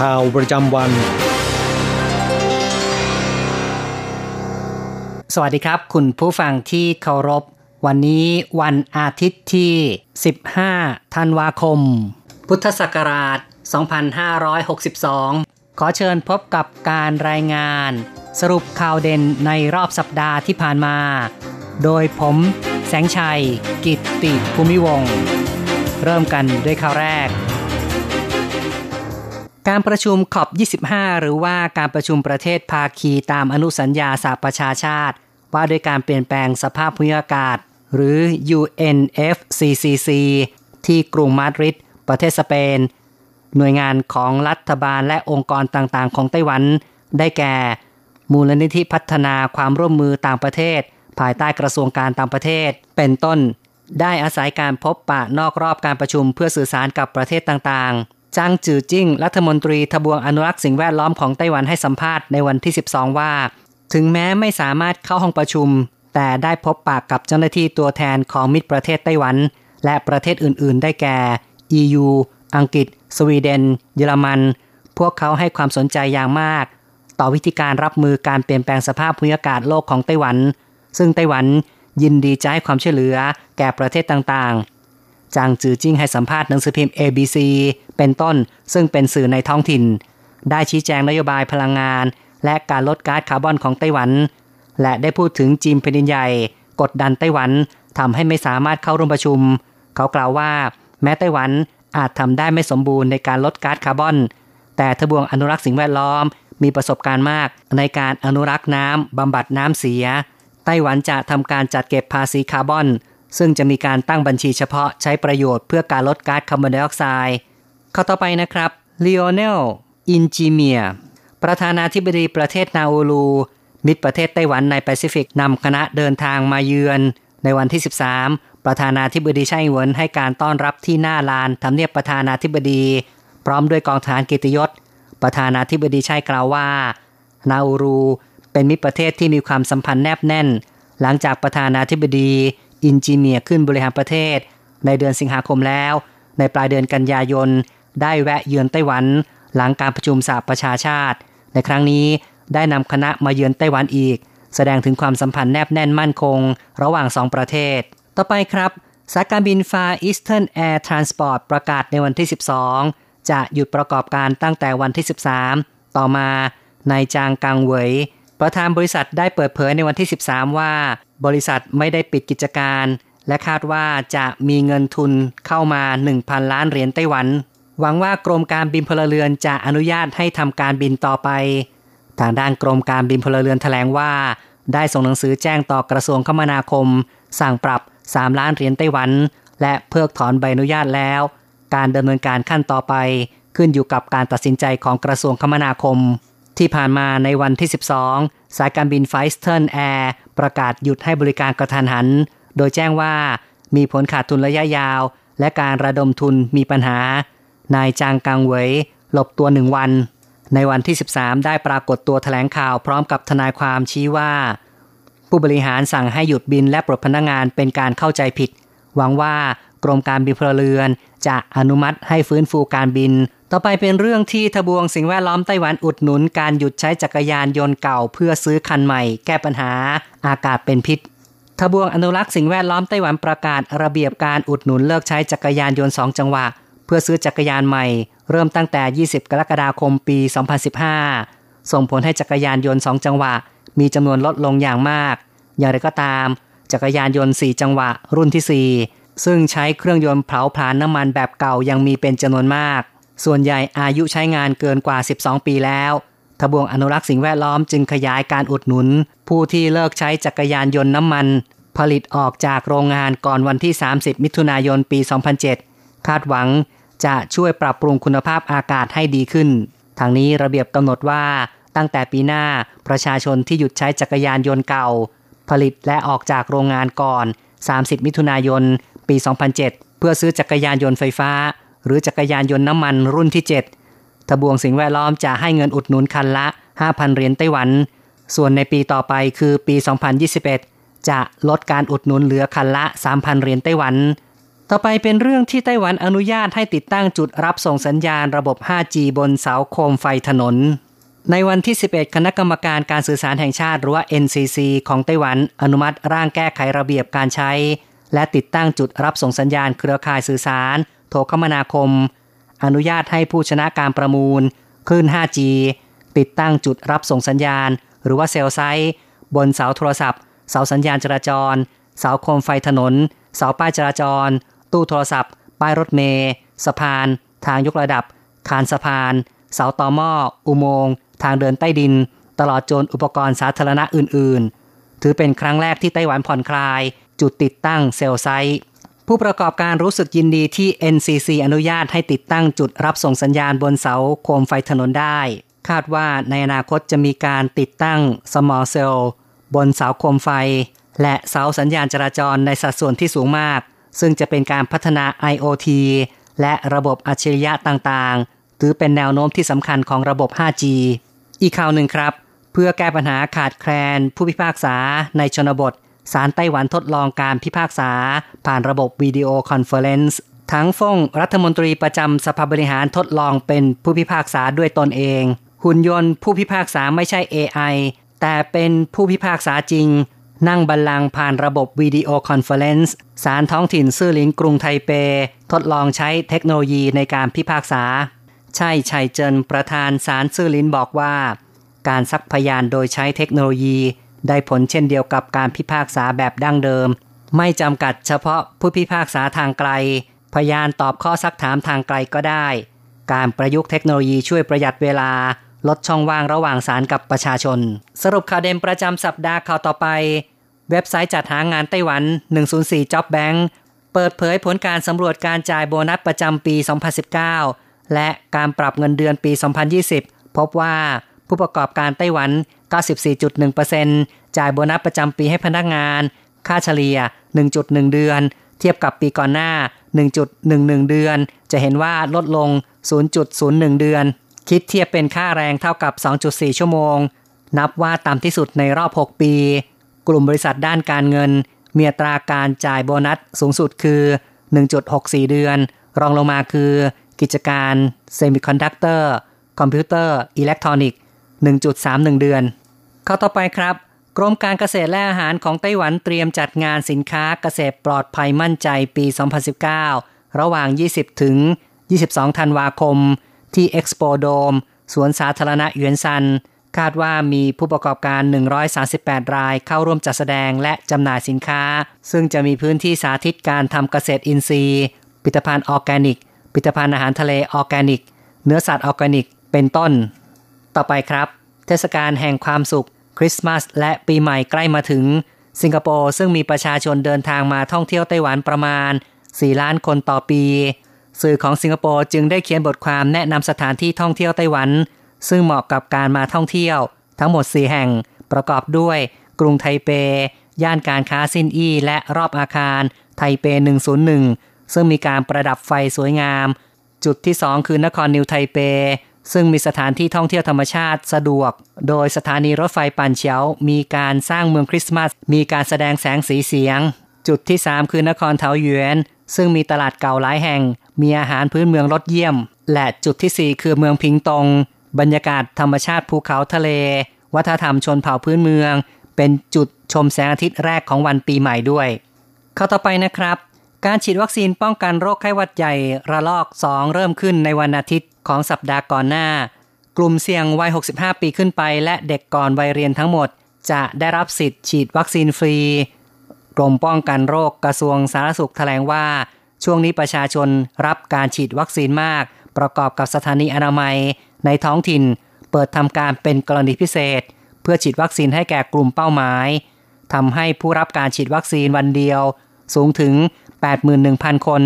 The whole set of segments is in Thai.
ข่าวประจำวัน สวัสดีครับ คุณผู้ฟังที่เคารพ วันนี้วันอาทิตย์ที่ 15 ธันวาคม พุทธศักราช 2562 ขอเชิญพบกับการรายงาน สรุปข่าวเด่นในรอบสัปดาห์ที่ผ่านมา โดยผม แสงชัย กิตติภูมิวง เริ่มกันด้วยข่าวแรก การประชุมขอบ25 หรือว่าการประชุมประเทศภาคีตามอนุสัญญาสหประชาชาติ ว่าด้วยการเปลี่ยนแปลงสภาพภูมิอากาศ หรือ UNFCCC ที่กรุงมาดริดประเทศสเปน หน่วยงานของรัฐบาลและองค์กรต่างๆ ของไต้หวัน ได้แก่ มูลนิธิพัฒนาความร่วมมือต่างประเทศ ภายใต้กระทรวงการต่างประเทศ เป็นต้น ได้อาศัยการพบปะนอกรอบการประชุมเพื่อสื่อสารกับประเทศต่างๆ จางจือจิ้งรัฐมนตรีทบวงอนุรักษ์สิ่งแวดล้อมของไต้หวันให้สัมภาษณ์ในวันที่ 12 ว่า ถึงแม้ไม่สามารถเข้าห้องประชุม แต่ได้พบปะกับเจ้าหน้าที่ตัวแทนของมิตรประเทศไต้หวัน และประเทศอื่น ๆ ได้แก่ EU อังกฤษ สวีเดน เยอรมัน พวกเขาให้ความสนใจอย่างมาก ต่อวิธีการรับมือการเปลี่ยนแปลงสภาพภูมิอากาศโลกของไต้หวัน ซึ่งไต้หวันยินดีจะให้ความช่วยเหลือแก่ประเทศต่างๆ จางจือจิ้งให้สัมภาษณ์หนังสือพิมพ์ ABC เป็นต้น ซึ่งเป็นสื่อในท้องถิ่น ได้ชี้แจงนโยบายพลังงาน และการลดก๊าซคาร์บอนของไต้หวัน และได้พูดถึงจีนแผ่นดินใหญ่ กดดันไต้หวันทำให้ไม่สามารถเข้าร่วมประชุม เขากล่าวว่า แม้ไต้หวันอาจทำได้ไม่สมบูรณ์ในการลดก๊าซคาร์บอน แต่ทบวงอนุรักษ์สิ่งแวดล้อม มีประสบการณ์มากในการอนุรักษ์น้ำบำบัดน้ำเสีย ไต้หวันจะทำการจัดเก็บภาษีคาร์บอน ซึ่งจะมีการตั้งบัญชีเฉพาะใช้ประโยชน์เพื่อการลดก๊าซคาร์บอนไดออกไซด์ข้อต่อไปนะครับลีโอเนลอินจิเมียประธานาธิบดีประเทศนาอูรูมิตรประเทศไต้หวันในแปซิฟิกนำคณะเดินทางมาเยือน ในวันที่ 13 ประธานาธิบดีไช่เหวินให้การต้อนรับที่หน้าลานทำเนียบประธานาธิบดี พร้อมด้วยกองทหารเกียรติยศ ประธานาธิบดีไช่กล่าวว่า นาอูรูเป็นมิตรประเทศที่มีความสัมพันธ์แนบแน่น หลังจากประธานาธิบดี อินจิเมียขึ้นบริหารประเทศ ในเดือนสิงหาคมแล้ว ในปลายเดือนกันยายน ได้แวะเยือนไต้หวัน หลังการประชุมสหประชาชาติ ในครั้งนี้ได้นำคณะมาเยือนไต้หวันอีก แสดงถึงความสัมพันธ์แนบแน่นมั่นคง ระหว่างสองประเทศ ต่อไปครับสายการบิน Far Eastern Air Transport ประกาศในวันที่ 12 จะหยุดประกอบการตั้งแต่วันที่ 13 ต่อมานายจางกังเหวยประธานบริษัทได้เปิดเผยในวันที่ 13 ว่า บริษัทไม่ได้ปิดกิจการ และคาดว่าจะมีเงินทุนเข้ามา 1,000 ล้านเหรียญไต้หวัน หวังว่ากรมการบินพลเรือนจะอนุญาตให้ทำการบินต่อไป ทางด้านกรมการบินพลเรือนแถลงว่า ได้ส่งหนังสือแจ้งต่อกระทรวงคมนาคม สั่งปรับ 3 ล้านเหรียญไต้หวัน และเพิกถอนใบอนุญาตแล้ว การดำเนินการขั้นต่อไป ขึ้นอยู่กับการตัดสินใจของกระทรวงคมนาคม ที่ผ่านมาในวันที่ 12 สายการบิน Far Eastern Air ประกาศหยุดให้บริการกระทันหัน โดยแจ้งว่ามีผลขาดทุนระยะยาว และการระดมทุนมีปัญหา นายจางกังเวยหลบตัวหนึ่งวัน ในวันที่ 13 ได้ปรากฏตัวแถลงข่าวพร้อมกับทนายความชี้ว่า ผู้บริหารสั่งให้หยุดบินและปลดพนักงานเป็นการเข้าใจผิด หวังว่า กรมการบินพลเรือน จะอนุมัติให้ฟื้นฟูการบิน ต่อไปเป็นเรื่องที่ทบวงสิ่งแวดล้อมไต้หวันอุดหนุนการหยุดใช้จักรยานยนต์เก่าเพื่อซื้อคันใหม่ แก้ปัญหาอากาศเป็นพิษทบวงอนุรักษ์สิ่งแวดล้อมไต้หวันประกาศระเบียบการอุดหนุนเลิกใช้จักรยานยนต์สองจังหวะ เพื่อซื้อจักรยานใหม่ เริ่มตั้งแต่ 20 กรกฎาคมปี 2015 ส่งผลให้จักรยานยนต์ 2 จังหวะ มีจำนวนลดลงอย่างมาก อย่างไรก็ตาม จักรยานยนต์ 4 จังหวะ รุ่นที่4 ซึ่งใช้เครื่องยนต์เผาผลาญน้ำมันแบบเก่ายังมีเป็นจำนวนมาก ส่วนใหญ่อายุใช้งานเกินกว่า 12 ปีแล้วทบวงอนุรักษ์สิ่งแวดล้อมจึงขยายการอุดหนุน ผู้ที่เลิกใช้จักรยานยนต์น้ำมัน ผลิตออกจากโรงงานก่อนวันที่ 30 มิถุนายนปี 2007 คาดหวังจะช่วยปรับปรุงคุณภาพอากาศให้ดีขึ้น ทางนี้ระเบียบกำหนดว่าตั้งแต่ปีหน้าประชาชนที่หยุดใช้จักรยานยนต์เก่า ผลิตและออกจากโรงงานก่อน 30 มิถุนายน ปี 2007 เพื่อซื้อจักรยานยนต์ไฟฟ้า หรือจักรยานยนต์น้ำมันรุ่นที่ 7 ทบวงสิ่งแวดล้อมจะให้เงินอุดหนุนคันละ 5,000 เหรียญไต้หวัน ส่วนในปีต่อไปคือปี 2021 จะลดการอุดหนุนเหลือคันละ 3,000 เหรียญไต้หวัน ต่อไปเป็นเรื่องที่ไต้หวันอนุญาตให้ติดตั้งจุดรับส่งสัญญาณระบบ 5G บนเสาโคมไฟถนนในวันที่ 11 คณะกรรมการการสื่อสารแห่งชาติหรือว่า NCC ของไต้หวันอนุมัติร่างแก้ไขระเบียบการใช้ และติดตั้งจุดรับส่งสัญญาณเครือข่ายสื่อสาร โทรคมนาคม อนุญาตให้ผู้ชนะการประมูลคลื่น 5G ติดตั้งจุดรับส่งสัญญาณ หรือว่าเซลไซต์ บนเสาโทรศัพท์ เสาสัญญาณจราจร เสาโคมไฟถนน เสาป้ายจราจร ตู้โทรศัพท์ ป้ายรถเมล์สะพาน ทางยกระดับ คานสะพาน เสาต่อหม้อ อุโมงค์ ทางเดินใต้ดิน ตลอดจนอุปกรณ์สาธารณะอื่น ๆ ถือเป็นครั้งแรกที่ไต้หวันผ่อนคลาย จุดติดตั้งเซลไซต์ผู้ประกอบการรู้สึกยินดีที่ NCC อนุญาตให้ติดตั้งจุดรับส่งสัญญาณบนเสาโคมไฟถนนได้ คาดว่าในอนาคตจะมีการติดตั้ง small cell บนเสาโคมไฟ และเสาสัญญาณจราจรในสัดส่วนที่สูงมาก ซึ่งจะเป็นการพัฒนา IoT และระบบอัจฉริยะต่างๆ ถือเป็นแนวโน้มที่สำคัญของระบบ 5G อีกข่าวหนึ่งครับ เพื่อแก้ปัญหาขาดแคลนผู้พิพากษาในชนบท ศาลไต้หวันทดลองการพิพากษา ผ่านระบบ video conference ถังฟ่งรัฐมนตรีประจำสภาบริหารทดลองเป็นผู้พิพากษาด้วยตนเอง หุ่นยนต์ผู้พิพากษาไม่ใช่ AI แต่เป็นผู้พิพากษาจริง นั่งบัลลังก์ผ่านระบบ video conference ศาลท้องถิ่นซื่อหลินกรุงไทเป ทดลองใช้เทคโนโลยีในการพิพากษา ใช่ชัยเจินประธานศาลซื่อหลินบอกว่า การซักพยานโดยใช้เทคโนโลยี ได้ผลเช่นเดียวกับการพิพากษาแบบดั้งเดิม ไม่จำกัดเฉพาะผู้พิพากษาทางไกล พยานตอบข้อซักถามทางไกลก็ได้ การประยุกต์เทคโนโลยีช่วยประหยัดเวลา ลดช่องว่างระหว่างศาลกับประชาชน สรุปข่าวเด่นประจำสัปดาห์ข่าวต่อไป เว็บไซต์จัดหางานไต้หวัน 104 Job Bank เปิดเผยผลการสำรวจการจ่ายโบนัสประจำปี 2019 และการปรับเงินเดือนปี 2020 พบว่าผู้ประกอบการไต้หวัน 94.1% จ่ายโบนัสประจำปีให้พนักงาน ค่าเฉลี่ย 1.1 เดือน เทียบกับปีก่อนหน้า 1.11 เดือน จะเห็นว่าลดลง 0.01 เดือน คิดเทียบเป็นค่าแรงเท่ากับ 2.4 ชั่วโมง นับว่าต่ำที่สุดในรอบ 6 ปี กลุ่มบริษัทด้านการเงิน มีอัตราการจ่ายโบนัสสูงสุดคือ 1.64 เดือน รองลงมาคือ กิจการเซมิคอนดักเตอร์คอมพิวเตอร์ อิเล็กทรอนิกส์ 1.31 เดือน ข่าวต่อไปครับ กรมการเกษตรและอาหารของไต้หวันเตรียมจัดงานสินค้าเกษตรปลอดภัยมั่นใจปี 2019 ระหว่าง 20 ถึง 22 ธันวาคม ที่ Expo Dome สวนสาธารณะเยวนซัน คาดว่ามีผู้ประกอบการ 138 รายเข้าร่วมจัดแสดงและจำหน่ายสินค้า ซึ่งจะมีพื้นที่สาธิตการทำเกษตรอินทรีย์ผลิตภัณฑ์ออร์แกนิกผลิตภัณฑ์อาหารทะเลออร์แกนิก เนื้อสัตว์ออร์แกนิก เป็นต้น ต่อไปครับ เทศกาลแห่งความสุข คริสต์มาสและปีใหม่ใกล้มาถึง สิงคโปร์ซึ่งมีประชาชนเดินทางมาท่องเที่ยวไต้หวันประมาณ 4 ล้านคนต่อปี สื่อของสิงคโปร์จึงได้เขียนบทความแนะนำสถานที่ท่องเที่ยวไต้หวัน ซึ่งเหมาะกับการมาท่องเที่ยว ทั้งหมด 4 แห่งประกอบด้วย กรุงไทเป ย่านการค้าซินอี้และรอบอาคาร ไทเป 101 ซึ่งมีการประดับไฟสวยงาม จุดที่ 2 คือนครนิวไทเป ซึ่งมีสถานที่ท่องเที่ยวธรรมชาติสะดวก โดยสถานีรถไฟปันเฉียวมีการสร้างเมืองคริสต์มาส มีการแสดงแสงสีเสียง จุดที่ 3 คือนครเทาหยวนซึ่งมีตลาดเก่าหลายแห่ง มีอาหารพื้นเมืองรสเยี่ยม และจุดที่ 4 คือเมืองพิงตง บรรยากาศธรรมชาติภูเขาทะเล วัฒนธรรมชนเผ่าพื้นเมือง เป็นจุดชมแสงอาทิตย์แรกของวันปีใหม่ด้วย เข้าต่อไปนะครับ การฉีดวัคซีนป้องกันโรคไข้หวัดใหญ่ระลอก 2 เริ่มขึ้นในวันอาทิตย์ของสัปดาห์ก่อนหน้า กลุ่มเสี่ยงวัย 65 ปีขึ้นไป และเด็กก่อนวัยเรียนทั้งหมด จะได้รับสิทธิ์ฉีดวัคซีนฟรี กรมป้องกันโรคกระทรวงสาธารณสุขแถลงว่า ช่วงนี้ประชาชนรับการฉีดวัคซีนมาก ประกอบกับสถานีอนามัย ในท้องถิ่น เปิดทำการเป็นกรณีพิเศษ เพื่อฉีดวัคซีนให้แก่กลุ่มเป้าหมายทำให้ผู้รับการฉีดวัคซีนวันเดียว สูงถึง 81,000 คน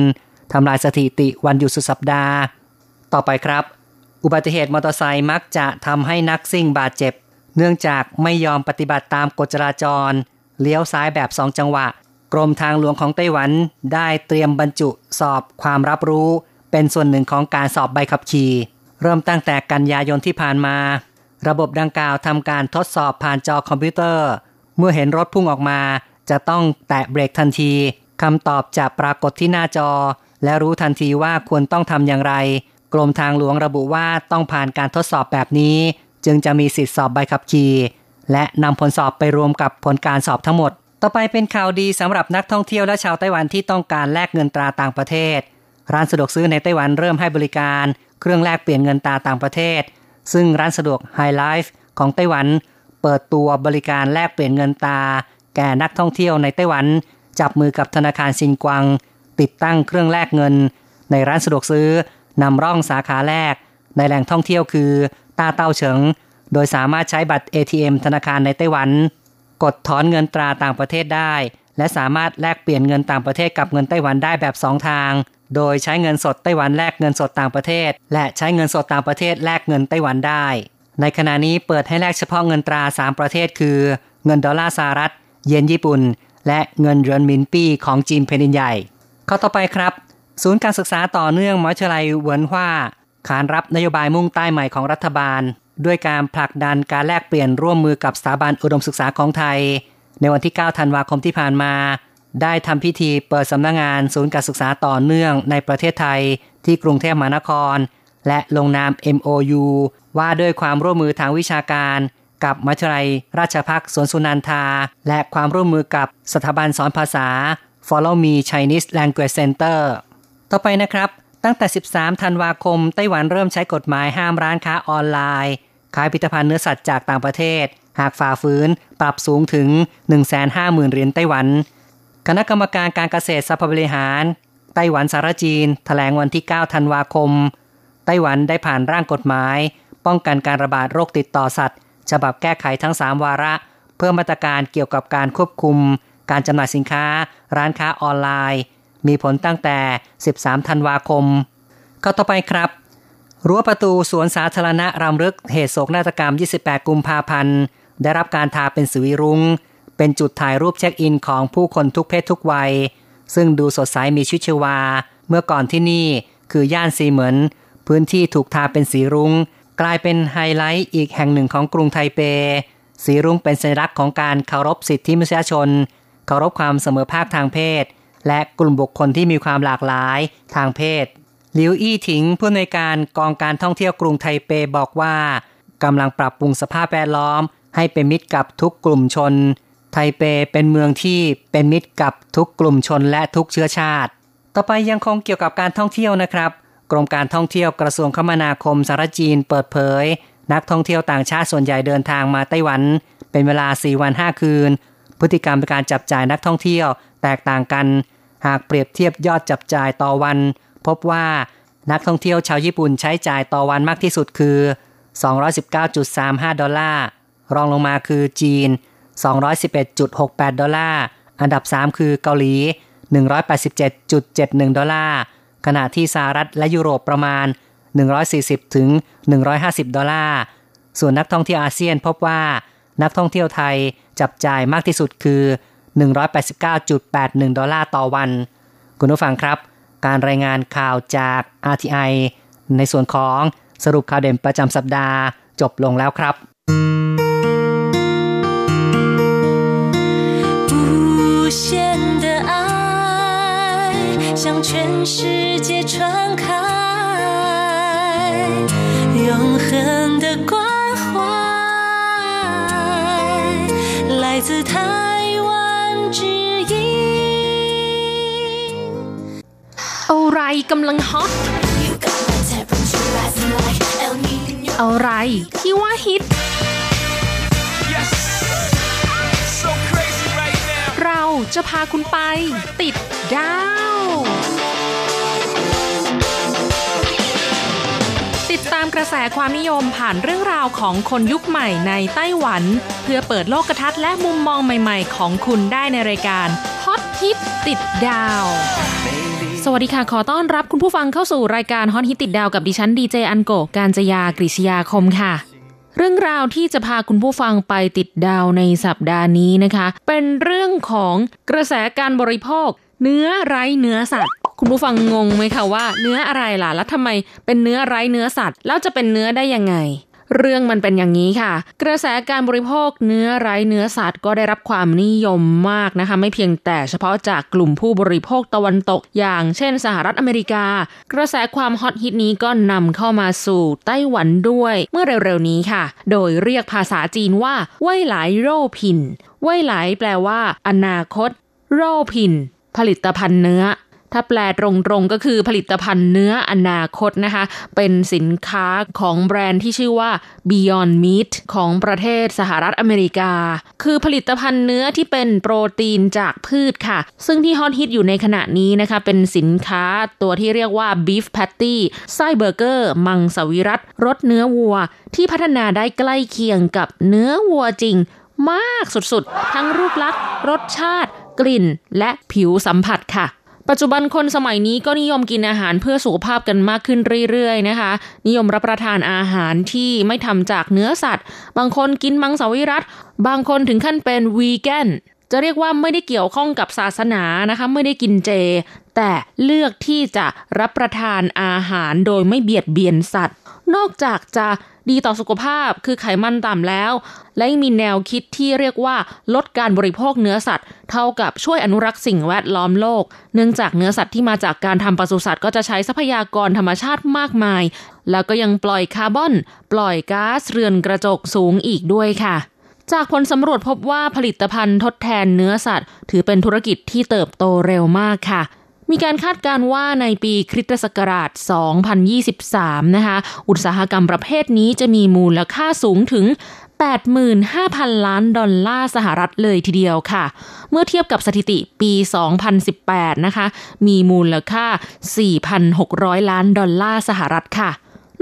ทำลายสถิติวันหยุดสุดสัปดาห์ ต่อไปครับ อุบัติเหตุมอเตอร์ไซค์มักจะทำให้นักซิ่งบาดเจ็บ เนื่องจากไม่ยอมปฏิบัติตามกฎจราจร เลี้ยวซ้ายแบบสองจังหวะ กรมทางหลวงของไต้หวันได้เตรียมบรรจุสอบความรับรู้ เป็นส่วนหนึ่งของการสอบใบขับขี่ เริ่มตั้งแต่กันยายนที่ผ่านมา ระบบดังกล่าวทำการทดสอบผ่านจอคอมพิวเตอร์ เมื่อเห็นรถพุ่งออกมาจะต้องแตะเบรกทันที คำตอบจะปรากฏที่หน้าจอ และรู้ทันทีว่าควรต้องทำอย่างไร กรมทางหลวงระบุว่าต้องผ่านการทดสอบแบบนี้ จึงจะมีสิทธิสอบใบขับขี่ และนำผลสอบไปรวมกับผลการสอบทั้งหมด ต่อไปเป็นข่าวดีสำหรับนักท่องเที่ยวและชาวไต้หวันที่ต้องการแลกเงินตราต่างประเทศ ร้านสะดวกซื้อในไต้หวันเริ่มให้บริการ เครื่องแลกเปลี่ยนเงินตราต่างประเทศ ซึ่งร้านสะดวก High Life ของไต้หวัน เปิดตัวบริการแลกเปลี่ยนเงินตราแก่นักท่องเที่ยวในไต้หวัน จับมือกับธนาคารซินกวัง ติดตั้งเครื่องแลกเงิน ในร้านสะดวกซื้อนำร่องสาขาแรก ในแหล่งท่องเที่ยวคือตาเต้าเฉิง โดยสามารถใช้บัตร ATM ธนาคารในไต้หวัน กดถอนเงินตราต่างประเทศได้ และสามารถแลกเปลี่ยนเงินต่างประเทศกับเงินไต้หวันได้แบบ 2 ทาง โดยใช้เงินสดไต้หวันแลกเงินสดต่างประเทศ และใช้เงินสดต่างประเทศแลกเงินไต้หวันได้ ในขณะนี้เปิดให้แลกเฉพาะเงินตรา 3 ประเทศคือ เงินดอลลาร์สหรัฐ เยนญี่ปุ่น และเงินเรือนมินปี้ของจีนแผ่นดินใหญ่ ข้อต่อไปครับ ศูนย์การศึกษาต่อเนื่องมหาวิทยาลัยเวินฮว่าขานรับนโยบายมุ่งใต้ใหม่ของรัฐบาล ด้วยการผลักดันการแลกเปลี่ยนร่วมมือกับสถาบันอุดมศึกษาของไทย ในวันที่ 9 ธันวาคมที่ผ่านมา ได้ทำพิธีเปิดสำนักงงานศูนย์การศึกษาต่อเนื่องในประเทศไทย ที่กรุงเทพมหานคร และลงนาม MOU ว่าด้วยความร่วมมือทางวิชาการ กับมัธยลัยราชพักสวนสุนันทา และความร่วมมือกับสถาบันสอนภาษา Follow Me Chinese Language Center ต่อไปนะครับ ตั้งแต่ 13 ธันวาคม ไต้หวันเริ่มใช้กฎหมายห้ามร้านค้าออนไลน์ ขายผลิตภัณฑ์เนื้อสัตว์จากต่างประเทศ หากฝ่าฝืน ปรับสูงถึง 150,000เหรียญไต้หวัน คณะกรรมการการเกษตรสภาบริหาร ไต้หวันสารจีนถแถลงวันที่ 9 ธันวาคม ไต้หวันได้ผ่านร่างกฎหมาย ป้องกันการระบาดโรคติดต่อสัตว์ ฉบับแก้ไขทั้ง 3 วาระ เพื่อมาตรการเกี่ยวกับการควบคุม การจำหน่ายสินค้า ร้านค้าออนไลน์ มีผลตั้งแต่ 13 ธันวาคมข้อต่อไปครับ รั้วประตูสวนสาธารณะรำลึกเหตุโศกนาฏกรรม 28 กุมภาพันธ์ได้รับการทาเป็นสีรุง้ง เป็นจุดถ่ายรูปเช็คอินของผู้คนทุกเพศทุกวัย ซึ่งดูสดใสมีชีวิตชีวา เมื่อก่อนที่นี่คือย่านซีเหมือน พื้นที่ถูกทาเป็นสีรุง้ง กลายเป็นไฮไลท์อีกแห่งหนึ่งของกรุงไทเป สีรุ้งเป็นสัญลักษณ์ของการเคารพสิทธิมนุษยชน เคารพความเสมอภาคทางเพศ และกลุ่มบุคคลที่มีความหลากหลายทางเพศหลิวอี้ถิงผู้ในการกองการท่องเที่ยวกรุงไทเปบอกว่ากำลังปรับปรุงสภาพแวดล้อม ให้เป็นมิตรกับทุกกลุ่มชน ไทเปเป็นเมืองที่เป็นมิตรกับทุกกลุ่มชนและทุกเชื้อชาติ ต่อไปยังคงเกี่ยวกับการท่องเที่ยวนะครับ กรมการท่องเที่ยวกระทรวงคมนาคมสารจีนเปิดเผย นักท่องเที่ยวต่างชาติส่วนใหญ่เดินทางมาไต้หวัน เป็นเวลา 4 วัน 5 คืน พฤติกรรมในการจับจ่ายนักท่องเที่ยวแตกต่างกัน หากเปรียบเทียบยอดจับจ่ายต่อวัน พบว่านักท่องเที่ยวชาวญี่ปุ่นใช้จ่ายต่อวันมากที่สุดคือ 219.35 ดอลลาร์ รองลงมาคือจีน 211.68 ดอลลาร์ อันดับ 3 คือเกาหลี 187.71 ดอลลาร์ ขณะที่สหรัฐและยุโรปประมาณ 140 ถึง 150 ดอลลาร์ ส่วนนักท่องเที่ยวอาเซียนพบว่านักท่องเที่ยวไทยจับจ่ายมากที่สุดคือ 189.81 ดอลลาร์ต่อวัน คุณผู้ฟังครับ การรายงานข่าวจาก RTI ในส่วนของสรุปข่าวเด่นประจำสัปดาห์จบลงแล้วครับ 向全世界传开，永恒的关怀，来自台湾之音 กำลังฮอตอะไรที่ว่าฮิต เราจะพาคุณไป ติดดาว ตามกระแสความนิยมผ่านเรื่องราวของคนยุคใหม่ในไต้หวัน เพื่อเปิดโลกทัศน์และมุมมองใหม่ๆ ของคุณได้ในรายการฮอตฮิตติดดาว สวัสดีค่ะ ขอต้อนรับคุณผู้ฟังเข้าสู่รายการฮอตฮิตติดดาวกับดิฉันดีเจอันโกการจยากริชยาคมค่ะเรื่องราวที่จะพาคุณผู้ฟังไปติดดาวในสัปดาห์นี้นะคะ เป็นเรื่องของกระแสการบริโภค เนื้อไร้เนื้อสัตว์ คุณผู้ฟังงงไหมคะว่าเนื้ออะไรล่ะ แล้วทำไมเป็นเนื้อไร้เนื้อสัตว์ แล้วจะเป็นเนื้อได้ยังไง เรื่องมันเป็นอย่างนี้ค่ะ กระแสการบริโภคเนื้อไร้เนื้อสัตว์ก็ได้รับความนิยมมากนะคะ ไม่เพียงแต่เฉพาะจากกลุ่มผู้บริโภคตะวันตก อย่างเช่นสหรัฐอเมริกา กระแสความฮอตฮิตนี้ก็นำเข้ามาสู่ไต้หวันด้วย เมื่อเร็วๆนี้ค่ะ โดยเรียกภาษาจีนว่า未來肉品 未來 แปลว่า อนาคต 肉品 ผลิตภัณฑ์เนื้อ ถ้าแปลตรงๆก็คือผลิตภัณฑ์เนื้ออนาคตนะคะ เป็นสินค้าของแบรนด์ที่ชื่อว่า Beyond Meat ของประเทศสหรัฐอเมริกา คือผลิตภัณฑ์เนื้อที่เป็นโปรตีนจากพืชค่ะ ซึ่งที่ฮอตฮิตอยู่ในขณะนี้นะคะ เป็นสินค้าตัวที่เรียกว่า Beef Patty ไส้เบอร์เกอร์ มังสวิรัตรสเนื้อวัว ที่พัฒนาได้ใกล้เคียงกับเนื้อวัวจริง มากสุดๆ ทั้งรูปลักษณ์รสชาติ กลิ่นและผิวสัมผัสค่ะ ปัจจุบันคนสมัยนี้ก็นิยมกินอาหารเพื่อสุขภาพกันมากขึ้นเรื่อยๆนะคะ นิยมรับประทานอาหารที่ไม่ทำจากเนื้อสัตว์ บางคนกินมังสวิรัตบางคนถึงขั้นเป็นวีแกนจะเรียกว่าไม่ได้เกี่ยวข้องกับศาสนานะคะ ไม่ได้กินเจ แต่เลือกที่จะรับประทานอาหารโดยไม่เบียดเบียนสัตว์ นอกจากจะ ดีต่อสุขภาพคือไขมันต่ำแล้ว และยังมีแนวคิดที่เรียกว่าลดการบริโภคเนื้อสัตว์ เท่ากับช่วยอนุรักษ์สิ่งแวดล้อมโลก เนื่องจากเนื้อสัตว์ที่มาจากการทำปศุสัตว์ก็จะใช้ทรัพยากรธรรมชาติมากมาย แล้วก็ยังปล่อยคาร์บอน ปล่อยก๊าซเรือนกระจกสูงอีกด้วยค่ะจากผลสำรวจพบว่าผลิตภัณฑ์ทดแทนเนื้อสัตว์ ถือเป็นธุรกิจที่เติบโตเร็วมากค่ะ มีการคาดการณ์ว่าในปีคริสตศักราช 2023 นะคะ อุตสาหกรรมประเภทนี้จะมีมูลค่าสูงถึง 85,000 ล้านดอลลาร์สหรัฐเลยทีเดียวค่ะ เมื่อเทียบกับสถิติปี 2018 นะคะ มีมูลค่า 4,600 ล้านดอลลาร์สหรัฐค่ะ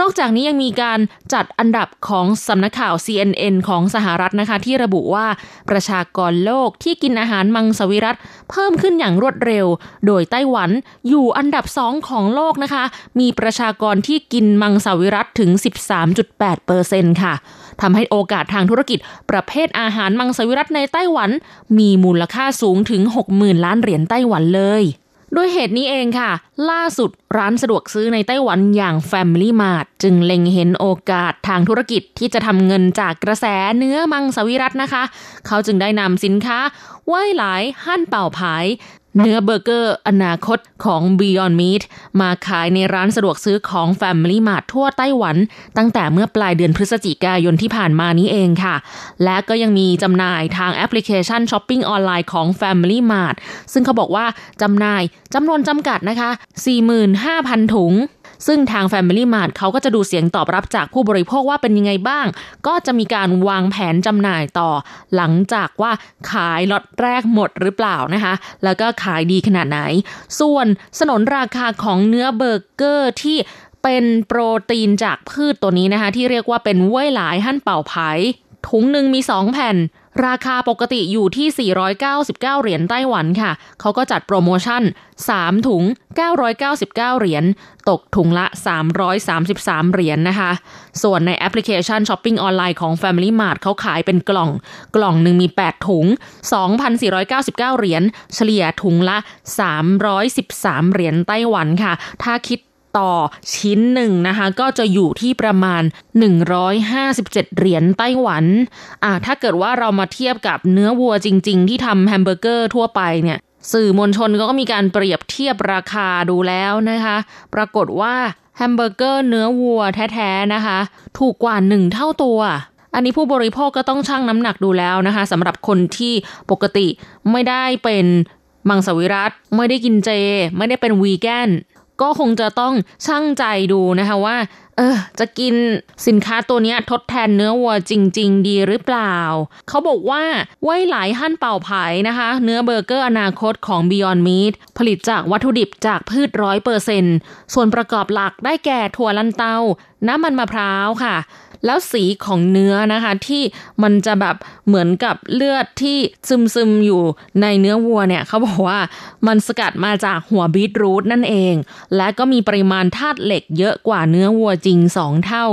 นอกจากนี้ยังมีการจัดอันดับของสำนักข่าว CNN ของสหรัฐนะคะ ที่ระบุว่าประชากรโลกที่กินอาหารมังสวิรัตเพิ่มขึ้นอย่างรวดเร็ว โดยไต้หวันอยู่อันดับสองของโลกนะคะ มีประชากรที่กินมังสวิรัตถึง 13.8เปอร์เซ็นต์ค่ะทำให้โอกาสทางธุรกิจ ประเภทอาหารมังสวิรัตในไต้หวัน มีมูลค่าสูงถึง 60,000 ล้านเหรียญไต้หวันเลย ด้วยเหตุนี้เองค่ะ ล่าสุดร้านสะดวกซื้อในไต้หวันอย่าง Family Mart จึงเล็งเห็นโอกาสทางธุรกิจที่จะทำเงินจากกระแสเนื้อมังสวิรัตนะคะ เขาจึงได้นำสินค้าไหว้หลายหั่นเป่าผาย เนื้อเบอร์เกอร์อนาคตของ Beyond Meat มาขายในร้านสะดวกซื้อของ Family Mart ทั่วไต้หวัน ตั้งแต่เมื่อปลายเดือนพฤศจิกายนที่ผ่านมานี้เองค่ะ และก็ยังมีจำหน่ายทางแอปพลิเคชันช้อปปิ้งออนไลน์ของ Family Mart ซึ่งเขาบอกว่าจำหน่ายจำนวนจำกัดนะคะ 45,000 ถุง ซึ่งทาง Family Mart เขาก็จะดูเสียงตอบรับจากผู้บริโภคว่าเป็นยังไงบ้าง ก็จะมีการวางแผนจำหน่ายต่อ หลังจากว่าขายล็อตแรกหมดหรือเปล่านะคะ แล้วก็ขายดีขนาดไหน ส่วนสนนราคาของเนื้อเบอร์เกอร์ที่เป็นโปรตีนจากพืชตัวนี้นะคะ ที่เรียกว่าเป็นเว้ยหลายหั่นเป่าไผ่ ถุงหนึ่งมี 2 แผ่น ราคาปกติอยู่ที่ 499 เหรียญไต้หวันค่ะ เขาก็จัดโปรโมชั่น 3 ถุง 999 เหรียญ ตกถุงละ 333 เหรียญนนะคะ ส่วนในแอปพลิเคชันช้อปปิ้งออนไลน์ของ Family Mart เขาขายเป็นกล่อง กล่องหนึ่งมี 8 ถุง 2,499 เหรียญ เฉลี่ยถุงละ 313 เหรียญไต้หวันค่ะ ถ้าคิด ต่อชิ้นหนึ่งนะคะ ก็จะอยู่ที่ประมาณ 157 เหรียญไต้หวันอ่าถ้าเกิดว่าเรามาเทียบกับเนื้อวัวจริง ๆ ที่ทำแฮมเบอร์เกอร์ทั่วไปเนี่ยสื่อมวลชนก็มีการเปรียบเทียบราคาดูแล้วนะคะ ปรากฏว่าแฮมเบอร์เกอร์เนื้อวัวแท้ๆนะคะ ถูกกว่า1เท่าตัว อันนี้ผู้บริโภคก็ต้องชั่งน้ำหนักดูแล้วนะคะสำหรับคนที่ปกติไม่ได้เป็นมังสวิรัตไม่ได้กินเจ ไม่ได้เป็นวีแกน ก็คงจะต้องช่างใจดูนะคะว่าเออ จะกินสินค้าตัวนี้ทดแทนเนื้อวัวจริง ๆ ดีหรือเปล่า เขาบอกว่าไว้หลายหั่นเป่าไผ่นะคะ เนื้อเบอร์เกอร์อนาคตของ Beyond Meat ผลิตจากวัตถุดิบจากพืชร้อยเปอร์เซนส่วนประกอบหลักได้แก่ถั่วลันเตา น้ำมันมะพร้าวค่ะ แล้วสีของเนื้อนะคะที่มันจะแบบเหมือนกับเลือดที่ซึมซึมอยู่ในเนื้อวัวเนี่ยเขาบอกว่ามันสกัดมาจากหัวบีทรูทนั่นเอง และก็มีปริมาณธาตุเหล็กเยอะกว่าเนื้อวัวจริง 2 เท่า